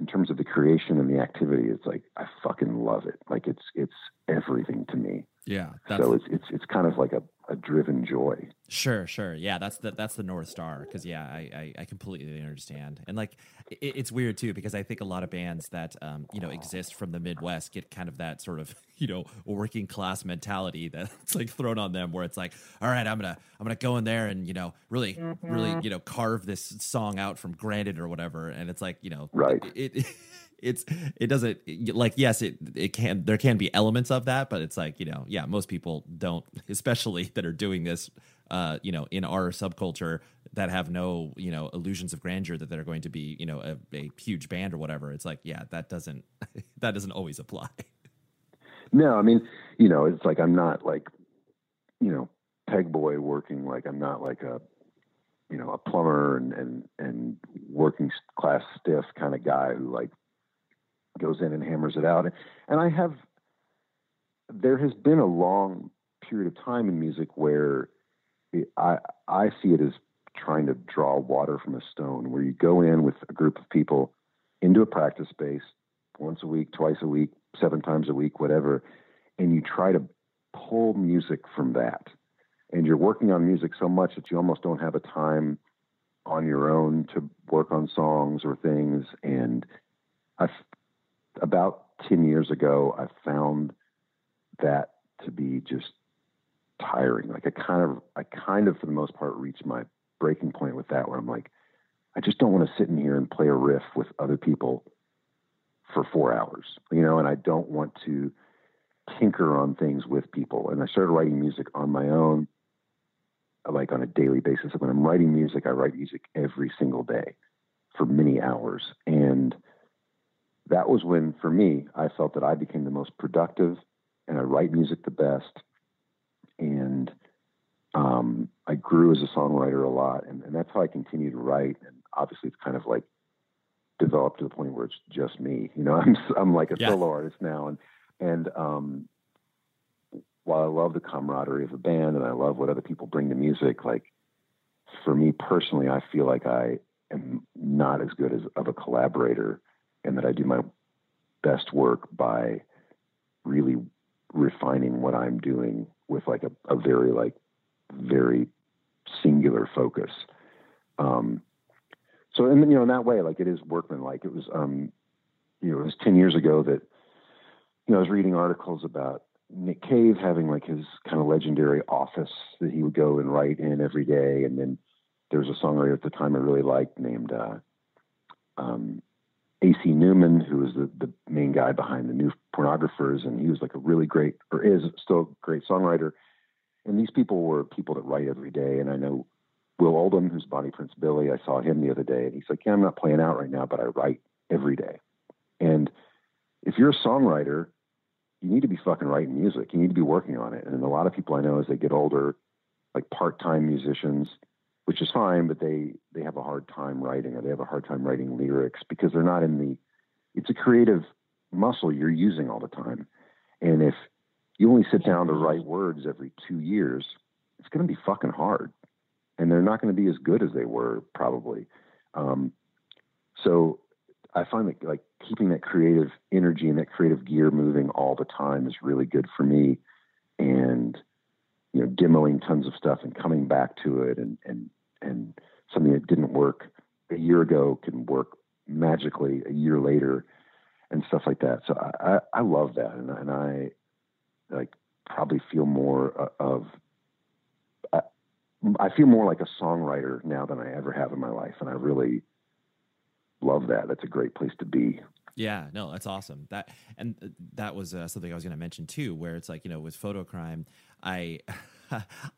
Speaker 3: in terms of the creation and the activity, it's like I fucking love it. Like it's it's everything to me.
Speaker 2: Yeah.
Speaker 3: so it's it's it's kind of like a a driven joy.
Speaker 2: Sure, sure. Yeah, that's the that's the north star. Because yeah, I, I, I completely understand. And like it, it's weird too because I think a lot of bands that um you know exist from the Midwest get kind of that sort of [laughs] you know working class mentality that's [laughs] like thrown on them where it's like, all right, I'm gonna I'm gonna go in there and you know really mm-hmm. really you know carve this song out from granted or whatever. And it's like you know
Speaker 3: right
Speaker 2: it, it [laughs] it's it doesn't like yes it it can there can be elements of that but it's like you know yeah most people don't [laughs] especially that are doing this uh you know in our subculture that have no you know illusions of grandeur that they're going to be you know a, a huge band or whatever. It's like yeah that doesn't [laughs] that doesn't always apply.
Speaker 3: No i mean you know it's like i'm not like you know Pegboy working like i'm not like a you know a plumber and and and working class stiff kind of guy who like goes in and hammers it out. And I have, there has been a long period of time in music where it, I I see it as trying to draw water from a stone, where you go in with a group of people into a practice space, once a week, twice a week, seven times a week, whatever, and you try to pull music from that. And you're working on music so much that you almost don't have a time on your own to work on songs or things. And I, about 10 years ago, I found that to be just tiring. Like I kind of, I kind of, for the most part, reached my breaking point with that, where I'm like, I just don't want to sit in here and play a riff with other people for four hours, you know, and I don't want to tinker on things with people. And I started writing music on my own, like on a daily basis. When I'm writing music, I write music every single day for many hours. And that was when, for me, I felt that I became the most productive and I write music the best. And um, I grew as a songwriter a lot. And, and that's how I continue to write. And obviously, it's kind of like developed to the point where it's just me. You know, [laughs] I'm I'm like a yeah. solo artist now, and and um, while I love the camaraderie of a band and I love what other people bring to music, like for me personally, I feel like I am not as good as of a collaborator, and that I do my best work by really refining what I'm doing with like a, a very like very singular focus. Um, so, and you know, in that way, like it is workman like. It was, um, you know, it was 10 years ago that, you know, I was reading articles about Nick Cave having like his kind of legendary office that he would go and write in every day. And then there was a songwriter at the time I really liked named uh, um, AC Newman, who was the, the main guy behind the new pornographers. And he was like a really great, or is still a great songwriter. And these people were people that write every day. And I know Will Oldham, who's Bonnie Prince Billy, I saw him the other day, and he's like, "Yeah, I'm not playing out right now, but I write every day." And if you're a songwriter, you need to be fucking writing music. You need to be working on it. And a lot of people I know as they get older, like part-time musicians, which is fine, but they they have a hard time writing, or they have a hard time writing lyrics because they're not in the. It's a creative muscle you're using all the time, and if you only sit down to write words every two years, it's going to be fucking hard and they're not going to be as good as they were probably. Um, so I find that like keeping that creative energy and that creative gear moving all the time is really good for me. And you know, demoing tons of stuff and coming back to it, and and and something that didn't work a year ago can work magically a year later, and stuff like that. So I I, I love that, and, and I like probably feel more of I feel more like a songwriter now than I ever have in my life, and I really love that. That's a great place to be.
Speaker 2: Yeah, no, that's awesome. That and that was uh, something I was going to mention too, where it's like you know with Fotocrime, I. [laughs]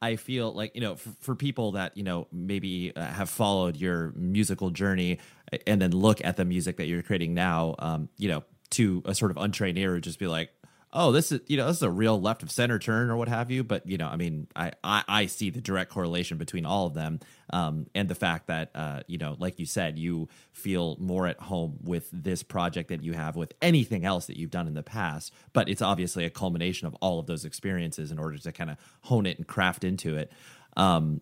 Speaker 2: I feel like you know for, for, people that you know maybe uh, have followed your musical journey and then look at the music that you're creating now, um, you know, to a sort of untrained ear, just be like, oh, this is you know this is a real left of center turn or what have you. But you know, I mean, I I, I see the direct correlation between all of them, um, and the fact that uh, you know, like you said, you feel more at home with this project than you have with anything else that you've done in the past. But it's obviously a culmination of all of those experiences in order to kind of hone it and craft into it. Um,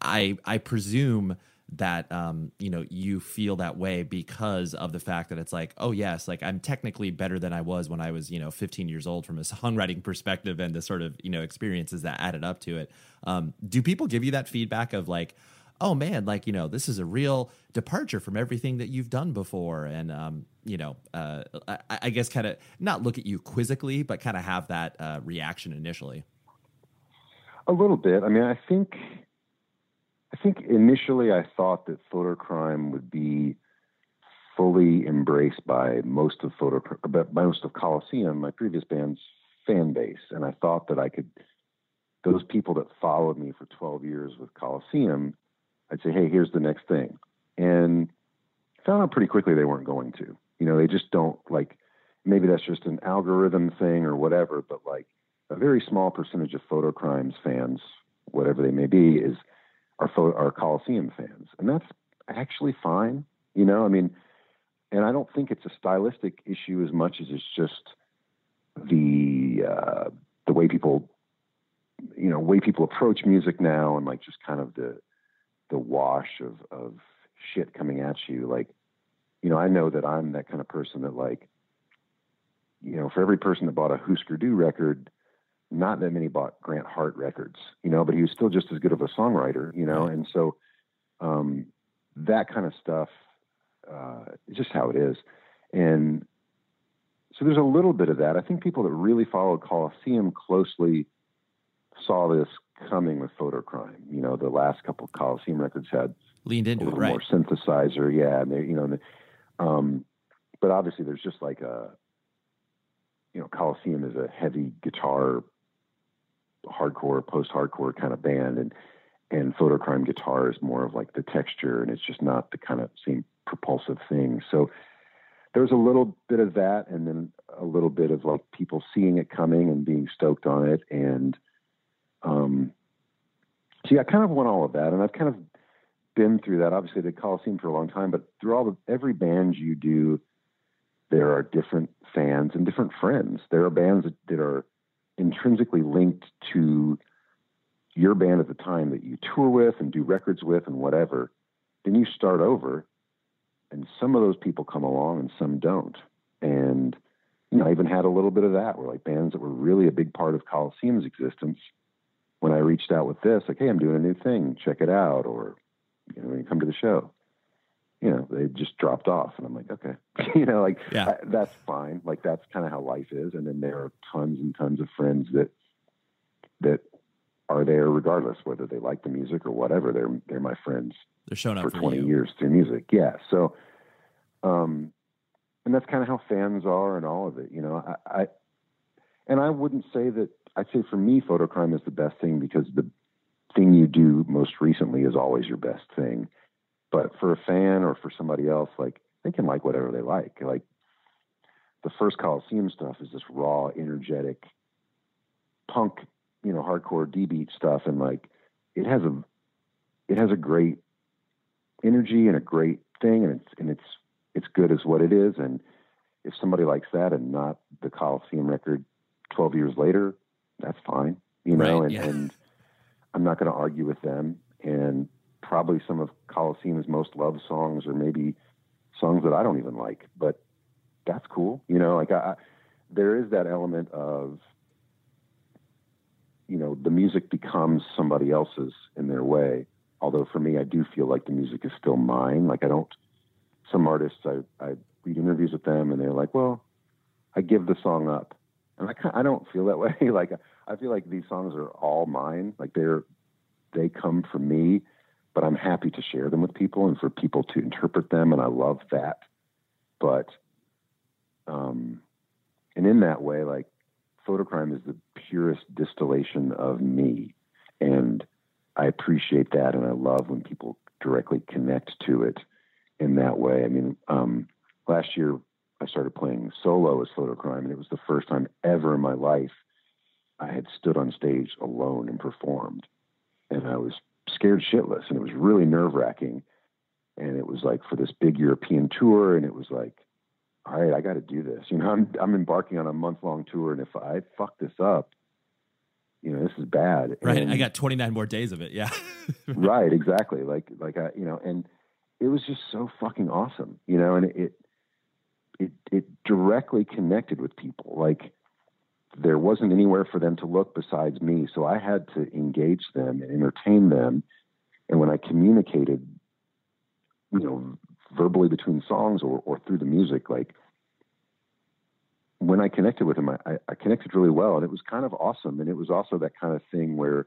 Speaker 2: I I presume that um, you know you feel that way because of the fact that it's like oh yes like i'm technically better than i was when i was you know 15 years old from a [laughs] songwriting perspective and the sort of you know experiences that added up to it. Um, do people give you that feedback of like oh man like you know this is a real departure from everything that you've done before? And um, you know uh, I, I, guess kind of not look at you quizzically but kind of have that uh, reaction initially.
Speaker 3: A little bit. I mean i think I think initially I thought that Fotocrime would be fully embraced by most of photo by most of Coliseum, my previous band's fan base, and I thought that I could those people that followed me for 12 years with Coliseum, I'd say, hey, here's the next thing, and found out pretty quickly they weren't going to. You know, they just don't like. Maybe that's just an algorithm thing or whatever, but like a very small percentage of Fotocrime's fans, whatever they may be, is are are Coliseum fans, and that's actually fine. You know, I mean, and I don't think it's a stylistic issue as much as it's just the uh, the way people, you know, way people approach music now, and like just kind of the the wash of of shit coming at you. Like, you know, I know that I'm that kind of person that like you know, for every person that bought a Husker Du record, not that many bought Grant Hart records, you know, but he was still just as good of a songwriter, you know, and so um, that kind of stuff uh, is just how it is. And so there's a little bit of that. I think people that really followed Coliseum closely saw this coming with Fotocrime. You know, the last couple of Coliseum records had
Speaker 2: leaned into
Speaker 3: a little
Speaker 2: it, right?
Speaker 3: more synthesizer, yeah. And they, you know, um, but obviously there's just like a, you know, Coliseum is a heavy guitar, hardcore, post-hardcore kind of band, and and Fotocrime guitar is more of like the texture, and it's just not the kind of same propulsive thing. So there was a little bit of that, and then a little bit of like people seeing it coming and being stoked on it, and um, so yeah, I kind of want all of that, and I've kind of been through that. Obviously, the Coliseum for a long time, but through all the every band you do, there are different fans and different friends. There are bands that, that are intrinsically linked to your band at the time that you tour with and do records with and whatever. Then you start over, and some of those people come along and some don't. And you know, I even had a little bit of that where like bands that were really a big part of Coliseum's existence. When I reached out with this, like, hey, I'm doing a new thing, check it out, or you know, when you come to the show, you know, they just dropped off, and I'm like, okay, [laughs] you know, like
Speaker 2: Yeah.
Speaker 3: I- that's fine. Like that's kind of how life is. And then there are tons and tons of friends that that are there regardless whether they like the music or whatever. They're they're my friends
Speaker 2: They're showing up
Speaker 3: for
Speaker 2: for
Speaker 3: 20
Speaker 2: you.
Speaker 3: years through music. Yeah. So, um, and that's kind of how fans are and all of it, you know, I, I, and I wouldn't say that I'd say for me, Fotocrime is the best thing because the thing you do most recently is always your best thing. But for a fan or for somebody else, like they can like whatever they like. Like the first Coliseum stuff is this raw, energetic punk, you know, hardcore D beat stuff. And like, it has a, it has a great energy and a great thing. And it's, and it's, it's good as what it is. And if somebody likes that and not the Coliseum record 12 years later, that's fine, you know,
Speaker 2: Right,
Speaker 3: and,
Speaker 2: yeah.
Speaker 3: and I'm not going to argue with them. And probably some of Coliseum's most loved songs, or maybe songs that I don't even like, but that's cool. You know, like I, I there is that element of, you know, the music becomes somebody else's in their way. Although for me, I do feel like the music is still mine. Like I don't, some artists, I, I read interviews with them and they're like, well, I give the song up. And I, I don't feel that [laughs] way. like I feel like these songs are all mine. Like they're, they come from me, but I'm happy to share them with people and for people to interpret them. And I love that. But, um, and in that way, like Fotocrime is the purest distillation of me. And I appreciate that. And I love when people directly connect to it in that way. I mean, um, last year I started playing solo as Fotocrime, and it was the first time ever in my life I had stood on stage alone and performed. And I was scared shitless, and it was really nerve wracking. And it was like for this big European tour, and it was like, all right, I got to do this. You know, I'm I'm embarking on a month long tour, and if I fuck this up, you know, this is bad.
Speaker 2: Right.
Speaker 3: And-
Speaker 2: I got 29 more days of it. Yeah. [laughs]
Speaker 3: right exactly like like i you know and it was just so fucking awesome you know and it it it directly connected with people like there wasn't anywhere for them to look besides me. So i had to engage them and entertain them. And when i communicated you know verbally between songs or, or through the music like when i connected with them I, I- I connected really well. And it was kind of awesome. And it was also that kind of thing where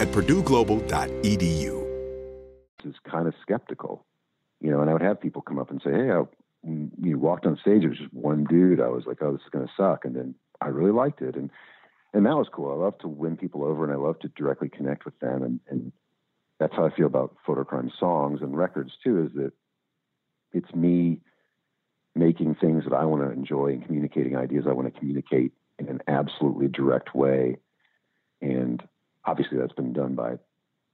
Speaker 5: at purdueglobal.edu.
Speaker 3: is kind of skeptical, you know, and I would have people come up and say, "Hey, I you walked on stage. It was just one dude. I was like, oh, this is going to suck," and then I really liked it, and and that was cool. I love to win people over, and I love to directly connect with them, and and that's how I feel about Fotocrime songs and records too. Is that it's me making things that I want to enjoy and communicating ideas I want to communicate in an absolutely direct way, and obviously that's been done by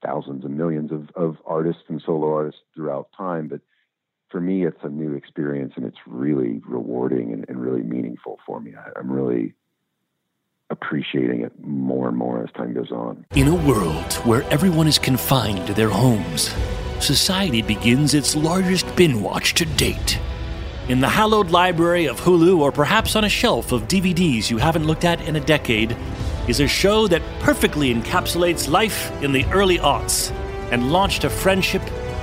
Speaker 3: thousands and millions of, of artists and solo artists throughout time. But for me, it's a new experience and it's really rewarding and, and really meaningful for me. I, I'm really appreciating it more and more as time goes on.
Speaker 6: In a world where everyone is confined to their homes, society begins its largest bin watch to date. In the hallowed library of Hulu, or perhaps on a shelf of DVDs you haven't looked at in a decade, is a show that perfectly encapsulates life in the early aughts and launched a friendship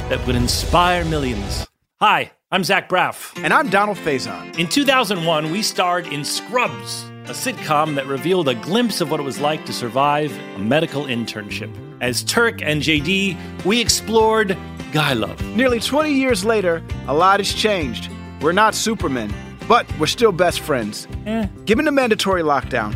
Speaker 6: that would inspire millions. Hi, I'm Zach Braff.
Speaker 7: And I'm Donald Faison.
Speaker 6: In 2001, we starred in Scrubs, a sitcom that revealed a glimpse of what it was like to survive a medical internship. As Turk and JD, we explored guy love.
Speaker 7: Nearly 20 years later, a lot has changed. We're not Supermen, but we're still best friends.
Speaker 6: Eh.
Speaker 7: Given the mandatory lockdown,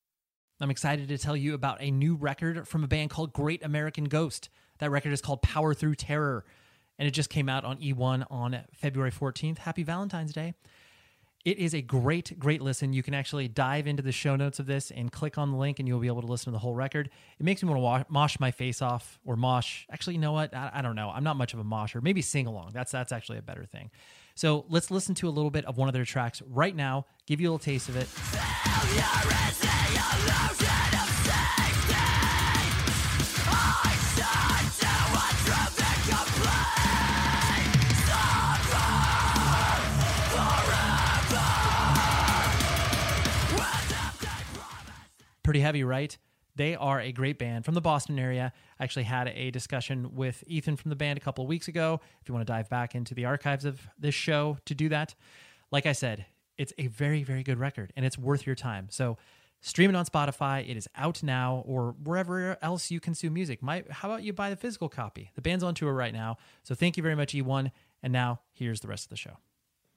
Speaker 1: I'm excited to tell you about a new record from a band called Great American Ghost. That record is called Power Through Terror, and it just came out on E1 on February 14th. Happy Valentine's Day. It is a great, great listen. You can actually dive into the show notes of this and click on the link, and you'll be able to listen to the whole record. It makes me want to mosh my face off or mosh. Actually, you know what? I, I don't know. I'm not much of a mosher. Maybe sing along. That's that's actually a better thing. So let's listen to a little bit of one of their tracks right now. Give you a little taste of it. Pretty heavy, right? They are a great band from the Boston area. I actually had a discussion with Ethan from the band a couple of weeks ago. If you want to dive back into the archives of this show to do that, like I said, it's a very, very good record and it's worth your time. So Stream it on Spotify. It is out now or wherever else you consume music. Might, how about you buy the physical copy? The band's on tour right now. So thank you very much, E1. And now here's the rest of the show.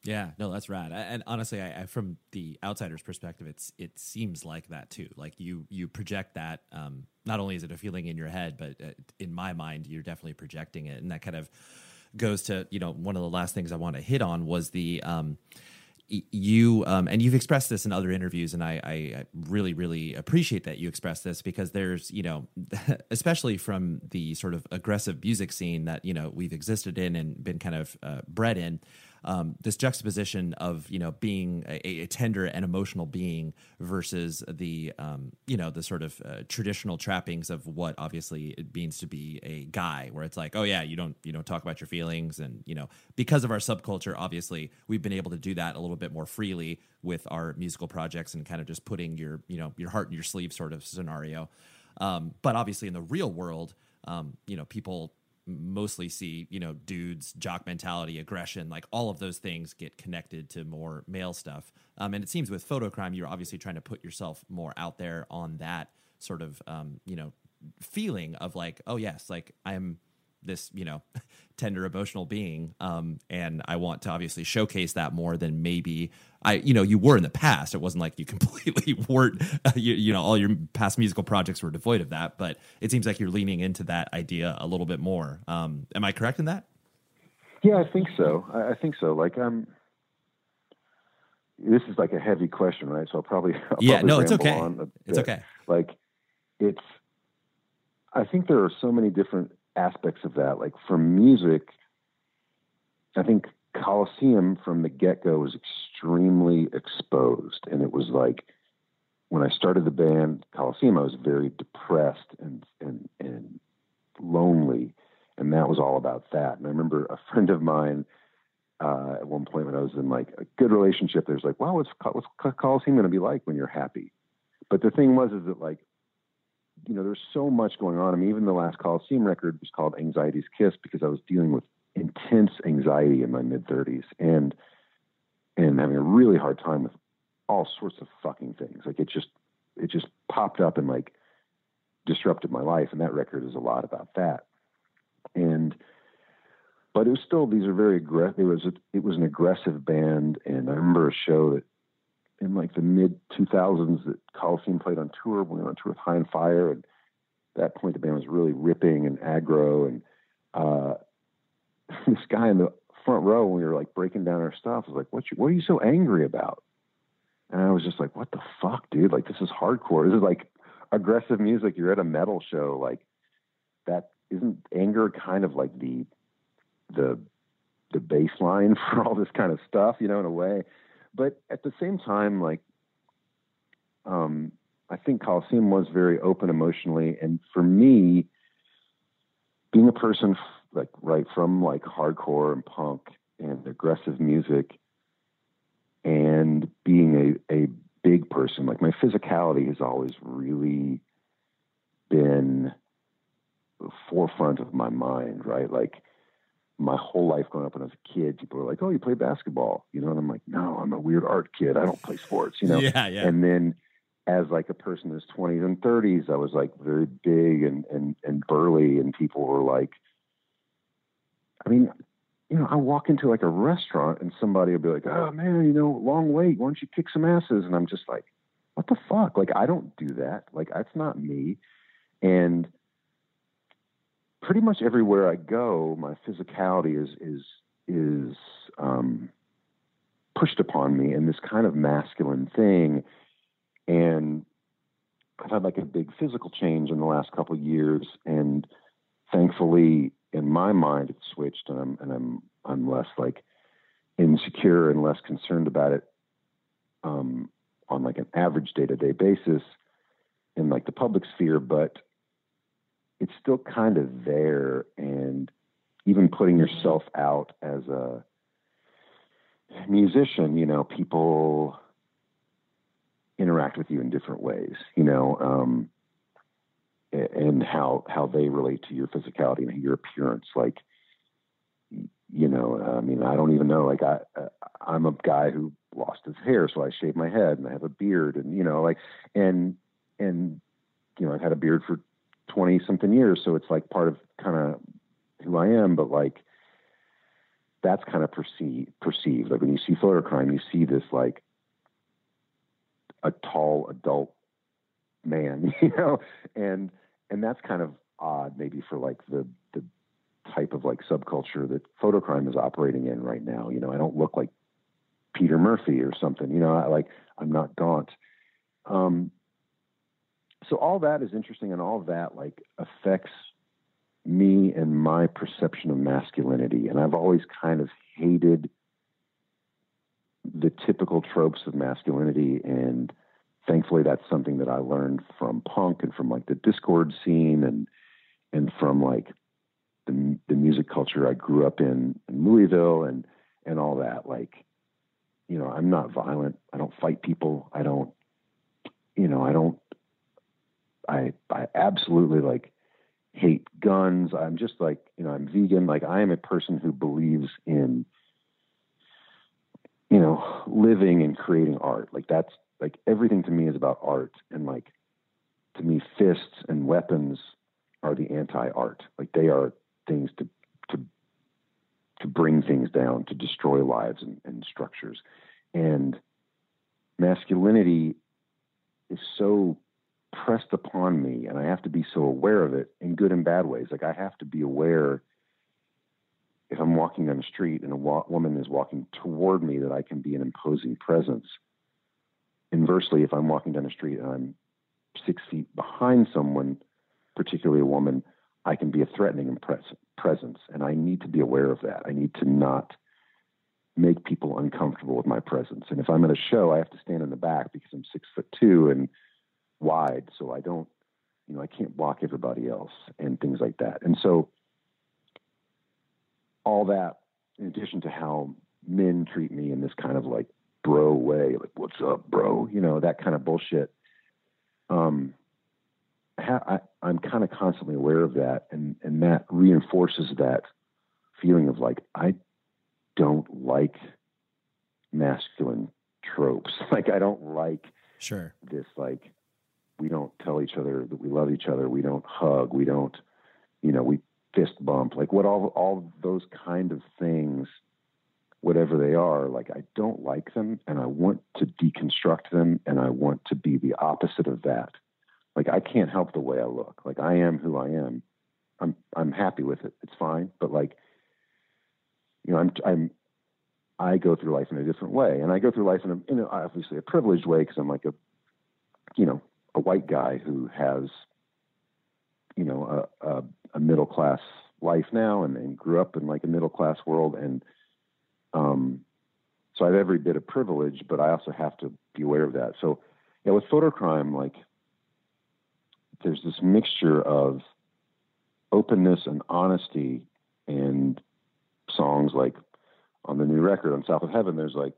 Speaker 2: Yeah, no, that's rad. I, and honestly, I, I, from the outsider's perspective, it's it seems like that too. Like you you project that. Um, not only is it a feeling in your head, but uh, in my mind, you're definitely projecting it, and that kind of goes to you know one of the last things I want to hit on was the. Um, you um, and you've expressed this in other interviews and I, I, really really appreciate that you express this because there's you know [laughs] especially from the sort of aggressive music scene that you know we've existed in and been kind of uh, bred in um, this juxtaposition of you know being a, a, tender and emotional being versus the um, you know the sort of uh, traditional trappings of what obviously it means to be a guy, where it's like, oh yeah, you don't you don't talk about your feelings, and you know because of our subculture, obviously we've been able to do that a little bit more freely with our musical projects and kind of just putting your you know your heart in your sleeve sort of scenario. Um, but obviously in the real world, um, you know people mostly see you know dudes jock mentality aggression like all of those things get connected to more male stuff. Um, and it seems with Fotocrime you're obviously trying to put yourself more out there on that sort of um, you know feeling of like oh yes like i'm this you know [laughs] tender emotional being um, and i want to obviously showcase that more than maybe i you know you were in the past. It wasn't like you [laughs] completely weren't uh, you, you know all your past musical projects were devoid of that but it seems like you're leaning into that idea a little bit more. Um, am i correct in that?
Speaker 3: Yeah i think so. I, I think so. Like um this is like a heavy question right? So i'll probably [laughs] I'll
Speaker 2: yeah
Speaker 3: probably
Speaker 2: no it's okay. it's okay.
Speaker 3: Like it's i think there are so many different aspects of that. Like for music, I think Coliseum from the get go was extremely exposed. And it was like when I started the band Coliseum, I was very depressed and, and, and lonely. And that was all about that. And I remember a friend of mine uh, at one point when I was in like a good relationship, there's like, wow, what's, what's Coliseum going to be like when you're happy? But the thing was, is that like you know, there's so much going on. I mean, even the last Coliseum record was called Anxiety's Kiss because I was dealing with intense anxiety in my mid 30s and and having a really hard time with all sorts of fucking things. Like it just it just popped up and like disrupted my life. And that record is a lot about that. And but it was still these are very aggressive. It was a, it was an aggressive band, and I remember a show that in like the mid 2000s that Coliseum played on tour. We went on tour with High on Fire, and at that point the band was really ripping and aggro. And uh, [laughs] this guy in the front row, when we were like breaking down our stuff, was like, "What? What are you so angry about?" And I was just like, "What the fuck, dude? Like this is hardcore. This is like aggressive music. You're at a metal show. Like that isn't anger kind of like the the the baseline [laughs] for all this kind of stuff, you know, in a way." But at the same time, like, um, I think Coliseum was very open emotionally, and for me, being a person like right from like hardcore and punk and aggressive music, and being a a big person, like my physicality has always really been the forefront of my mind, right? Like my whole life growing up when I was a kid, people were like, "Oh, you play basketball," you know, and I'm like, "No, I'm a weird art kid. I don't play sports," you know. [laughs]
Speaker 2: yeah, yeah.
Speaker 3: And then, as like a person in his 20s and 30s, I was like very big and and and burly, and people were like, I mean, you know, I walk into like a restaurant and somebody will be like, "Oh man, you know, long wait. Why don't you kick some asses?" And I'm just like, "What the fuck? Like, I don't do that. Like, that's not me." And pretty much everywhere I go, my physicality is is is um, pushed upon me in this kind of masculine thing, and I've had like a big physical change in the last couple years, and thankfully, in my mind, it's switched, and I'm and I'm I'm less like insecure and less concerned about it um, on like an average day to day basis in like the public sphere, but it's still kind of there and even putting yourself out as a musician you know people interact with you in different ways you know um, and how how they relate to your physicality and your appearance like you know, I mean, I don't even know. Like I, I'm a guy who lost his hair, so I shave my head and I have a beard, and you know, like, and and you know, I've had a beard for twenty something years, so it's like part of kind of who I am. But like, that's kind of perceived. Perceived. Like when you see Fotocrime, you see this like a tall adult man, [laughs] you know, and and that's kind of odd, maybe for like the the type of like subculture that Fotocrime is operating in right now. You know, I don't look like Peter Murphy or something. You know, I, like I'm not gaunt. Um, so all that is interesting, and all that like affects me and my perception of masculinity. And I've always kind of hated the typical tropes of masculinity. And thankfully that's something that I learned from punk and from like the Dischord scene and and from like the, the music culture I grew up in in Louisville and and all that. Like you know I'm not violent. I don't fight people. I don't you know I don't I I absolutely like hate guns. I'm just like you know I'm vegan. Like I am a person who believes in you know living and creating art. Like that's like everything to me is about art. And like to me fists and weapons are the anti-art. Like they are things to to to bring things down to destroy lives and, and structures. And masculinity is so pressed upon me and i have to be so aware of it in good and bad ways like i have to be aware if i'm walking down the street and a wa- woman is walking toward me that i can be an imposing presence Inversely, if I'm walking down the street and I'm six feet behind someone, particularly a woman, I can be a threatening pres- presence. And I need to be aware of that. I need to not make people uncomfortable with my presence. And if I'm at a show, I have to stand in the back because I'm six foot two and wide. So I don't, you know, I can't block everybody else and things like that. And so all that, in addition to how men treat me in this kind of like bro way, like "What's up, bro?" You know that kind of bullshit. Um, I, I, am kind of constantly aware of that, and and that reinforces that feeling of like I don't like masculine tropes. [laughs] Like I don't like
Speaker 2: sure
Speaker 3: this like we don't tell each other that we love each other. We don't hug. We don't, you know, we fist bump. Like what all all those kind of things whatever they are, like I don't like them and I want to deconstruct them and I want to be the opposite of that. Like I can't help the way I look. Like I am who I am. I'm I'm happy with it. It's fine. But like you know, I'm I'm I go through life in a different way, and I go through life in a, in a obviously a privileged way because I'm like a, you know, a white guy who has, you know, a, a, a middle class life now, and, and grew up in like a middle class world, and um, so I have every bit of privilege, but I also have to be aware of that. So, with Fotocrime, like there's this mixture of openness and honesty and songs like on the new record on South of Heaven, there's like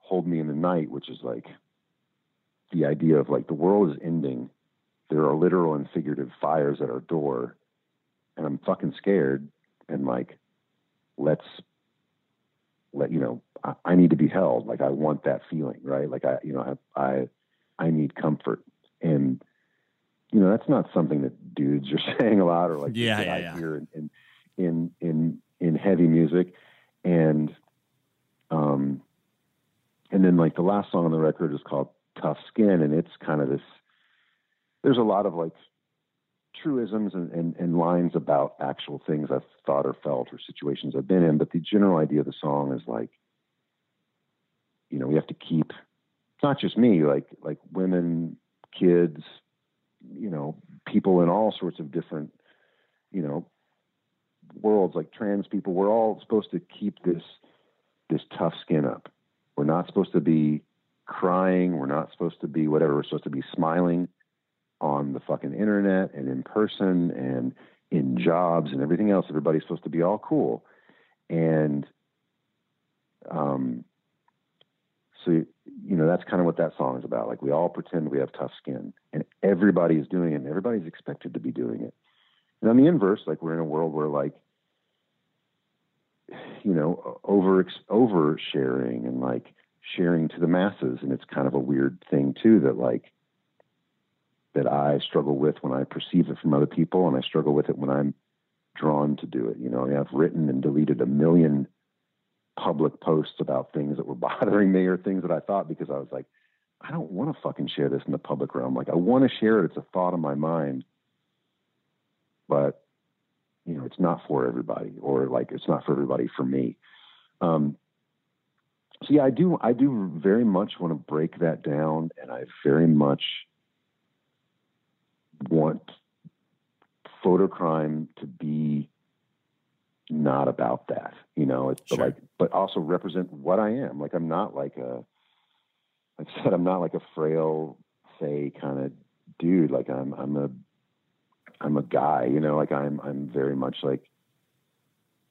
Speaker 3: Hold Me in the Night, which is like the idea of like the world is ending. There are literal and figurative fires at our door, and I'm fucking scared. And like, let's let you know I, I, need to be held like i want that feeling right like i you know i i, I need comfort and you know that's not something that dudes are [laughs] saying a lot or like
Speaker 2: yeah,
Speaker 3: that
Speaker 2: yeah,
Speaker 3: i
Speaker 2: yeah.
Speaker 3: hear in, in in in heavy music and um and then like the last song on the record is called tough skin and it's kind of this there's a lot of like truisms and, and, and, lines about actual things I've thought or felt or situations I've been in, but the general idea of the song is like, you know, we have to keep not just me, like like women, kids, you know, people in all sorts of different, you know, worlds, like trans people. We're all supposed to keep this this tough skin up. We're not supposed to be crying. We're not supposed to be whatever. We're supposed to be smiling on the fucking internet and in person and in jobs and everything else. Everybody's supposed to be all cool. And um, so, you know, that's kind of what that song is about. Like we all pretend we have tough skin and everybody is doing it and everybody's expected to be doing it. And on the inverse, like we're in a world where like you know, over over sharing and like sharing to the masses, and it's kind of a weird thing too that like that I struggle with when I perceive it from other people, and I struggle with it when I'm drawn to do it. You know, I've written and deleted a million public posts about things that were [laughs] bothering me or things that I thought because I was like, I don't want to fucking share this in the public realm. Like, I want to share it. It's a thought in my mind, but you know, it's not for everybody, or like it's not for everybody for me. Um, so yeah, I do. I do very much want to break that down, and I very much want Fotocrime to be not about that, you know, it's
Speaker 2: Sure.
Speaker 3: like, but also represent what I am. Like, I'm not like a, like I said, I'm not like a frail, say kind of dude. Like I'm, I'm a, I'm a guy, you know, like I'm, I'm very much like,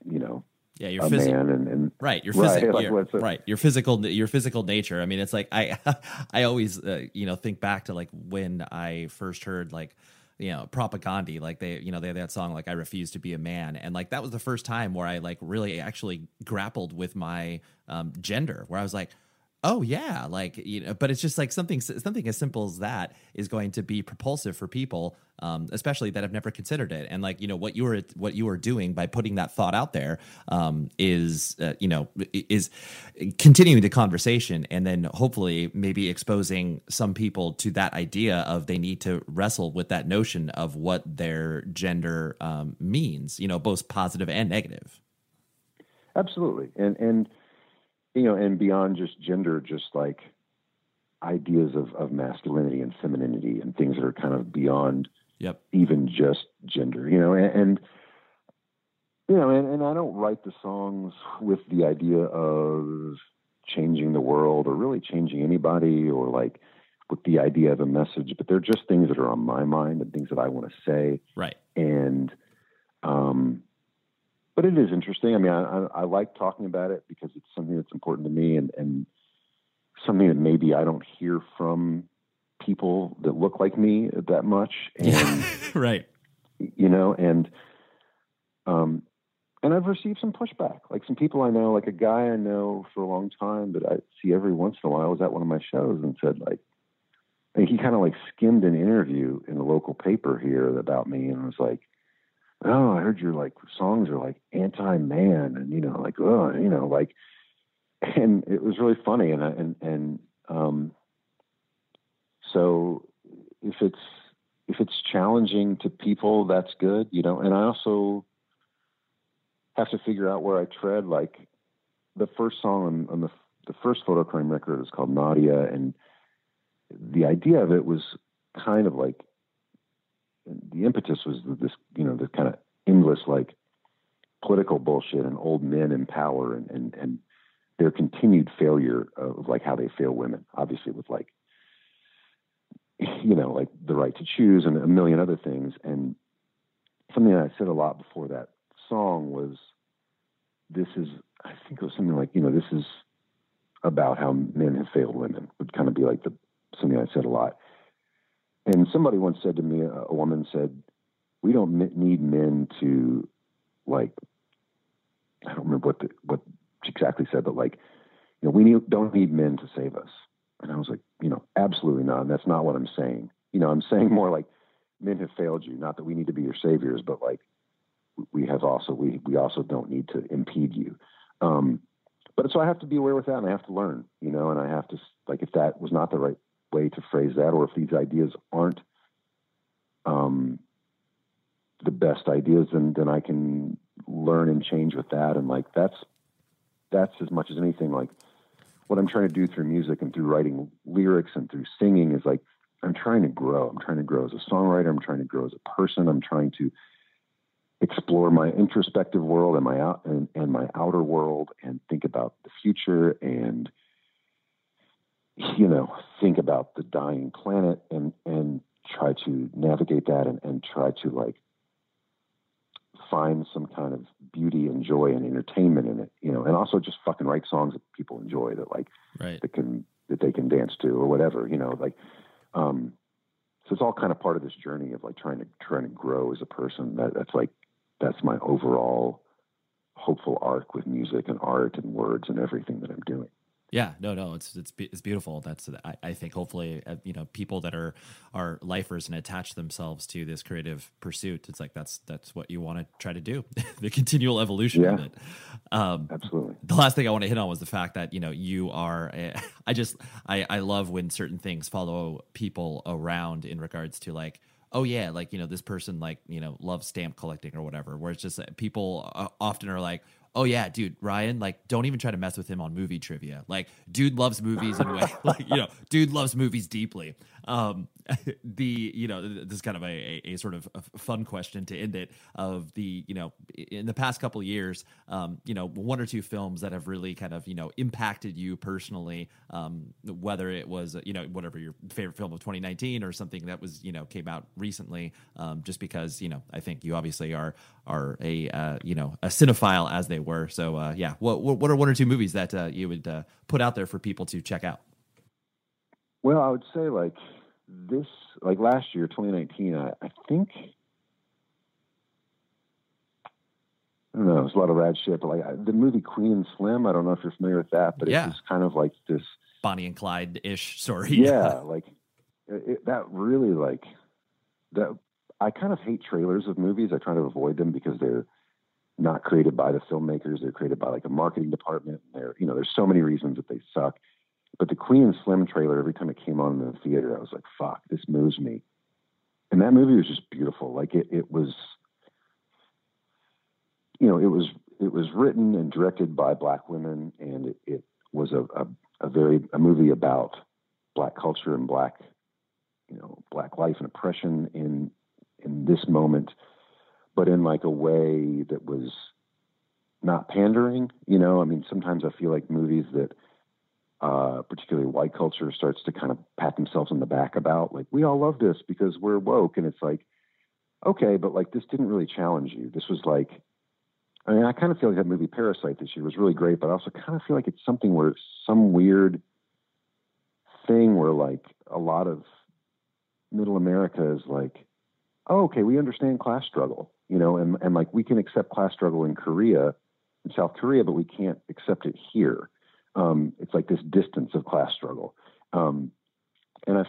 Speaker 3: you know,
Speaker 2: Yeah, your
Speaker 3: a
Speaker 2: physical
Speaker 3: man and, and
Speaker 2: right your
Speaker 3: right,
Speaker 2: physical
Speaker 3: like, what's
Speaker 2: right your physical your physical nature. I mean it's like i [laughs] i always uh, you know think back to like when i first heard like you know propaganda like they you know they had that song like i refuse to be a man. And like that was the first time where i like really actually grappled with my um gender where i was like oh yeah like you know but it's just like something something as simple as that is going to be propulsive for people um, especially that have never considered it and like you know what you were what you are doing by putting that thought out there um, is uh, you know is continuing the conversation and then hopefully maybe exposing some people to that idea of they need to wrestle with that notion of what their gender um, means you know both positive and negative
Speaker 3: Absolutely. And and you know, and beyond just gender, just like ideas of, of masculinity and femininity and things that are kind of beyond
Speaker 2: yep.
Speaker 3: even just gender, you know, and, and you know, and, and I don't write the songs with the idea of changing the world or really changing anybody or like with the idea of a message, but they're just things that are on my mind and things that I want to say.
Speaker 2: Right.
Speaker 3: And um, but it is interesting. I mean, I, I, like talking about it because it's something that's important to me and, and something that maybe I don't hear from people that look like me that much. And, [laughs]
Speaker 2: right
Speaker 3: you know, and, um, and I've received some pushback, like some people I know, like a guy I know for a long time that I see every once in a while was at one of my shows and said like, and he kind of like skimmed an interview in the local paper here about me and was like, oh, I heard your like songs are like anti-man and you know like oh you know like and it was really funny and and and um so if it's if it's challenging to people that's good you know and I also have to figure out where I tread like the first song on, on the the first Fotocrime record is called Nadia and the idea of it was kind of like the impetus was this, you know, this kind of endless like political bullshit and old men in power and, and, and their continued failure of like how they fail women, obviously with like, you know, like the right to choose and a million other things. And something that I said a lot before that song was, this is, I think it was something like, you know, this is about how men have failed women would kind of be like the, something I said a lot. And somebody once said to me, a, woman said, "We don't need men to, like, I don't remember what the, what she exactly said, but like, you know, we need, don't need men to save us." And I was like, you know, absolutely not. And that's not what I'm saying. You know, I'm saying more like, men have failed you. Not that we need to be your saviors, but like, we have also we we also don't need to impede you. Um, but so I have to be aware with that, and I have to learn. You know, and I have to like if that was not the right way to phrase that, or if these ideas aren't um, the best ideas, then then I can learn and change with that. And like that's that's as much as anything like what I'm trying to do through music and through writing lyrics and through singing is like I'm trying to grow. I'm trying to grow as a songwriter. I'm trying to grow as a person. I'm trying to explore my introspective world and my out and, and my outer world and think about the future and you know think about the dying planet and and try to navigate that and, and try to like find some kind of beauty and joy and entertainment in it you know and also just fucking write songs that people enjoy that like
Speaker 2: right
Speaker 3: that can that they can dance to or whatever you know like um so it's all kind of part of this journey of like trying to trying to grow as a person that that's like that's my overall hopeful arc with music and art and words and everything that I'm doing.
Speaker 2: Yeah, no, no, it's it's it's beautiful. That's I, I think hopefully uh, you know people that are are lifers and attach themselves to this creative pursuit. It's like that's that's what you want to try to do, [laughs] the continual evolution
Speaker 3: Yeah.
Speaker 2: of it. Um,
Speaker 3: Absolutely.
Speaker 2: the last thing I want to hit on was the fact that you know you are. A, [laughs] I just I I love when certain things follow people around in regards to like. Oh yeah, like you know this person like you know loves stamp collecting or whatever. Where it's just that people uh, often are like, oh yeah, dude, Ryan, like don't even try to mess with him on movie trivia. Like dude loves movies and way, [laughs] like you know, dude loves movies deeply. Um, [laughs] the you know this is kind of a, a, sort of a fun question to end it of the you know in the past couple years um, you know one or two films that have really kind of you know impacted you personally um, whether it was you know whatever your favorite film of 2019 or something that was you know came out recently um, just because you know I think you obviously are are a uh, you know a cinephile as they were. So uh, yeah what what what are one or two movies that uh, you would uh, put out there for people to check out?
Speaker 3: Well, I would say like this, like last year, 2019. I, I think I don't know. It was a lot of rad shit, but like I- the movie Queen and Slim. I don't know if you're familiar with that, but
Speaker 2: Yeah.
Speaker 3: it's just kind of like this.
Speaker 2: Bonnie and Clyde ish story
Speaker 3: Yeah, [laughs] like it, it- that really like that. I kind of hate trailers of movies. I try to avoid them because they're not created by the filmmakers. They're created by like a marketing department. They're you know there's so many reasons that they suck. But the Queen and Slim trailer, every time it came on in the theater, I was like, "Fuck, this moves me." And that movie was just beautiful. Like it, it was, you know, it was it was written and directed by black women, and it, it was a, a a very a movie about black culture and black, you know, black life and oppression in in this moment, but in like a way that was not pandering. You know, I mean, sometimes I feel like movies that uh, particularly white culture starts to kind of pat themselves on the back about like we all love this because we're woke. And it's like okay but like this didn't really challenge you. This was like i mean i kind of feel like that movie parasite this year was really great but i also kind of feel like it's something where some weird thing where like a lot of middle america is like oh okay we understand class struggle you know and, and like we can accept class struggle in korea in south korea but we can't accept it here um, it's like this distance of class struggle. Um, and I,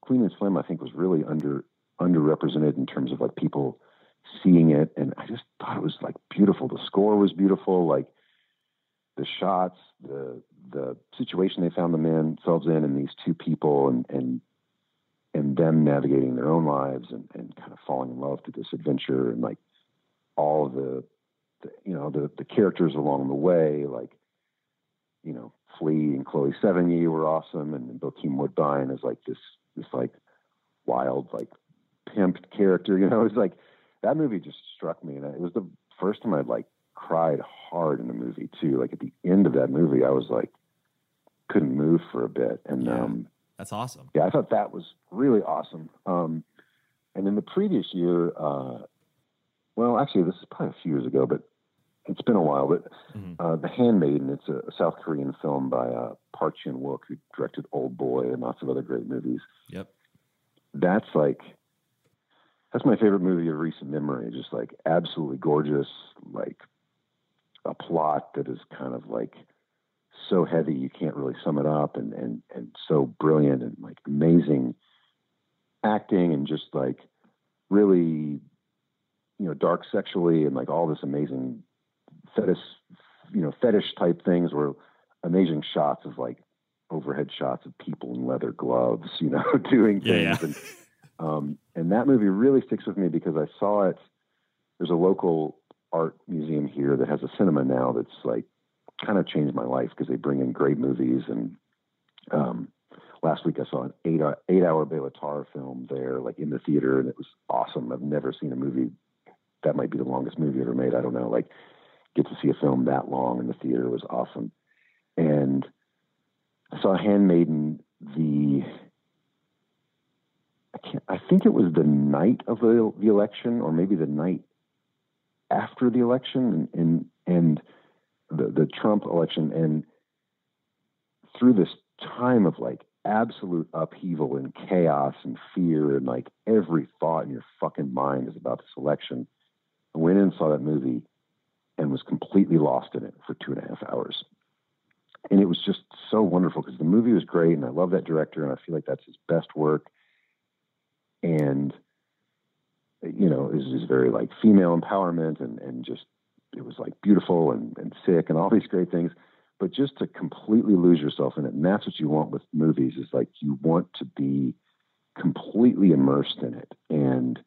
Speaker 3: Queen and Slim, I think, was really under underrepresented in terms of like people seeing it, and I just thought it was like beautiful. The score was beautiful, like the shots, the the situation they found themselves in, and these two people, and and and them navigating their own lives and, and kind of falling in love through this adventure, and like all the, the you know the the characters along the way, like you know, Flea and Chloe Sevigny were awesome, and Bokeem Woodbine is like this this like wild like pimped character. You know, [laughs] it's like that movie just struck me, and it was the first time I'd like cried hard in a movie too. Like at the end of that movie, I was like couldn't move for a bit, and um,
Speaker 2: that's awesome.
Speaker 3: yeah, I thought that was really awesome. Um, and in the previous year, uh, well, actually, this is probably a few years ago, but it's been a while. But uh, The Handmaiden, it's a South Korean film by uh, Park Chan Wook, who directed Old Boy and lots of other great movies.
Speaker 2: Yep.
Speaker 3: That's like that's my favorite movie of recent memory. Just like absolutely gorgeous, like a plot that is kind of like so heavy you can't really sum it up, and and and so brilliant and like amazing acting and just like really you know dark sexually and like all this amazing fetish you know fetish type things where amazing shots of like overhead shots of people in leather gloves you know [laughs] doing
Speaker 2: Yeah,
Speaker 3: things and um and that movie really sticks with me because I saw it there's a local art museum here that has a cinema now that's like kind of changed my life because they bring in great movies and um last week I saw an eight hour, eight hour Bela Tarr film there, like in the theater, and it was awesome. I've never seen a movie that might be the longest movie ever made. I don't know, like get to see a film that long in the theater was awesome. And I saw Handmaiden the I can't I think it was the night of the, the election or maybe the night after the election and and, the, the Trump election and through this time of like absolute upheaval and chaos and fear and like every thought in your fucking mind is about this election. I went in and saw that movie and was completely lost in it for two and a half hours. And it was just so wonderful because the movie was great, and I love that director, and I feel like that's his best work. And you know, is is very like female empowerment, and and just it was like beautiful and and sick, and all these great things. But just to completely lose yourself in it, and that's what you want with movies is like you want to be completely immersed in it, and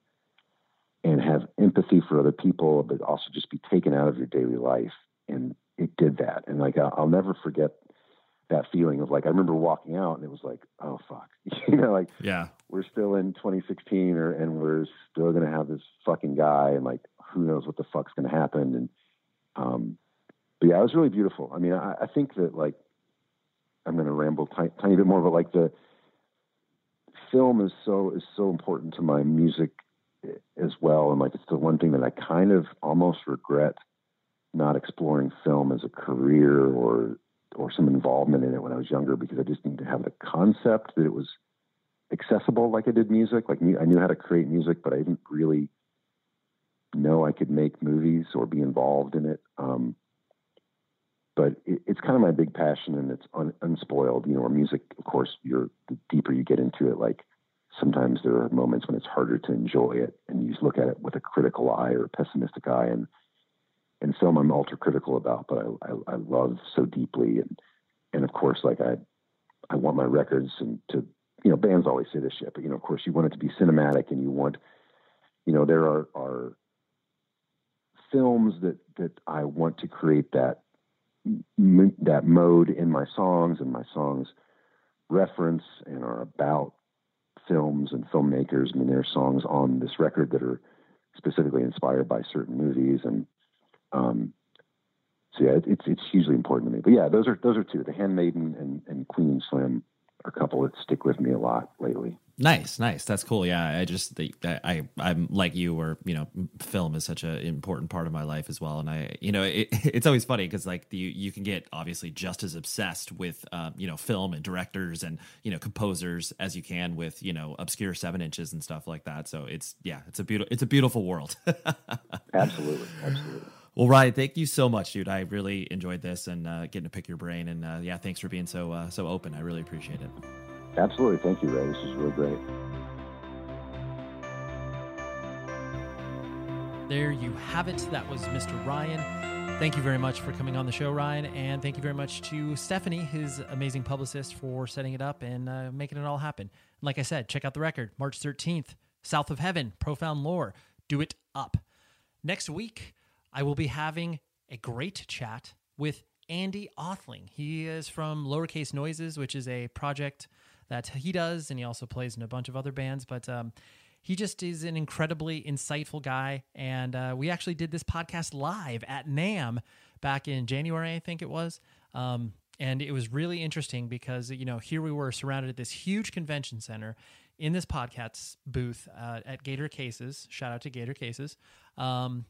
Speaker 3: and have empathy for other people, but also just be taken out of your daily life. And it did that. And like, I'll, I'll never forget that feeling of like, I remember walking out and it was like, oh, fuck. [laughs] you know, like,
Speaker 2: yeah,
Speaker 3: we're still in 2016 or, and we're still going to have this fucking guy. And like, who knows what the fuck's going to happen. And, um, but yeah, it was really beautiful. I mean, I, I think that like, I'm going to ramble t- tiny bit more, but like the film is so, is so important to my music as well. And like, it's the one thing that I kind of almost regret not exploring film as a career or, or some involvement in it when I was younger because I just needed to have the concept that it was accessible like I did music. Like I knew how to create music, but I didn't really know I could make movies or be involved in it. Um, but it, it's kind of my big passion and it's un, unspoiled, you know, or music, of course, you're the deeper you get into it, like sometimes there are moments when it's harder to enjoy it and you just look at it with a critical eye or a pessimistic eye and and film I'm ultra critical about, but I, I, I love so deeply and and of course like I I want my records and to you know bands always say this shit, but you know of course you want it to be cinematic and you want you know there are are films that that I want to create that that mode in my songs and my songs reference and are about films and filmmakers. I mean, there are songs on this record that are specifically inspired by certain movies, and um, so yeah, it, it's it's hugely important to me. But yeah, those are those are two: The Handmaiden and, and Queen Slim are a couple that stick with me a lot lately.
Speaker 2: Nice, nice. That's cool. Yeah, I just I I'm like you, where you know, film is such an important part of my life as well. And I, you know, it, [laughs] it's always funny because like you you can get obviously just as obsessed with um, you know film and directors and you know composers as you can with you know obscure seven inches and stuff like that. So it's yeah, it's a beautiful it's a beautiful world. [laughs]
Speaker 3: absolutely, absolutely.
Speaker 2: Well, Ryan, thank you so much, dude. I really enjoyed this and uh, getting to pick your brain. And uh, yeah, thanks for being so uh, so open. I really appreciate it.
Speaker 3: Absolutely. Thank you, Ray. This is really great.
Speaker 1: There you have it. That was Mr. Ryan. Thank you very much for coming on the show, Ryan. And thank you very much to Stephanie, his amazing publicist, for setting it up and uh, making it all happen. And like I said, check out the record March 13th, South of Heaven, Profound Lore. Do it up. Next week, I will be having a great chat with Andy Othling. He is from Lowercase Noises, which is a project that he does, and he also plays in a bunch of other bands. But um, he just is an incredibly insightful guy. And uh, we actually did this podcast live at NAMM back in January, I think it was. Um, and it was really interesting because, you know, here we were surrounded at this huge convention center in this podcast booth uh, at Gator Cases. Shout out to Gator Cases. Um,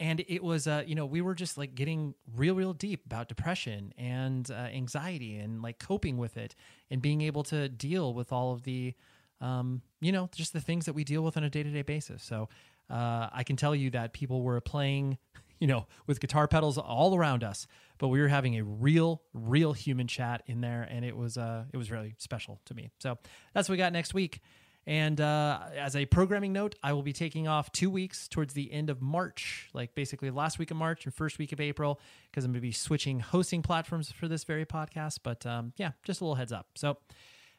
Speaker 1: and it was uh, you know we were just like getting real real deep about depression and uh, anxiety and like coping with it and being able to deal with all of the um, you know just the things that we deal with on a day-to-day basis. So uh, i can tell you that people were playing [laughs] you know with guitar pedals all around us but we were having a real real human chat in there and it was uh it was really special to me. So that's what we got next week and uh, as a programming note, I will be taking off two weeks towards the end of March, like basically last week of March and first week of April, because I'm going to be switching hosting platforms for this very podcast. But um, yeah, just a little heads up. So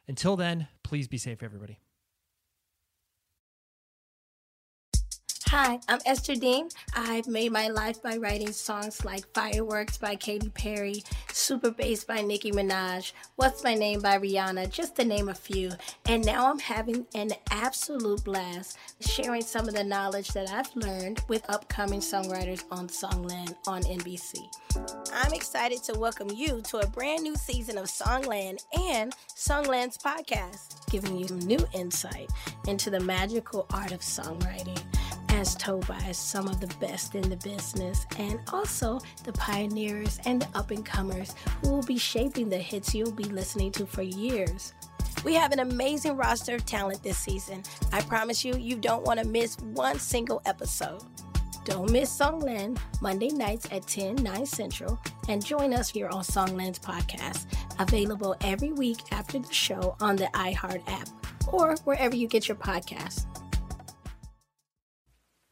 Speaker 1: until then, please be safe, everybody.
Speaker 8: Hi, I'm Esther Dean. I've made my life by writing songs like Fireworks by Katy Perry, Super Bass by Nicki Minaj, What's My Name by Rihanna, just to name a few. And now I'm having an absolute blast sharing some of the knowledge that I've learned with upcoming songwriters on Songland on NBC. I'm excited to welcome you to a brand new season of Songland and Songland's podcast, giving you new insight into the magical art of songwriting told by some of the best in the business, and also the pioneers and the up and comers who will be shaping the hits you'll be listening to for years. We have an amazing roster of talent this season. I promise you, you don't want to miss one single episode. Don't miss Songland Monday nights at 10, 9 central, and join us here on Songland's podcast, available every week after the show on the iHeart app or wherever you get your podcasts.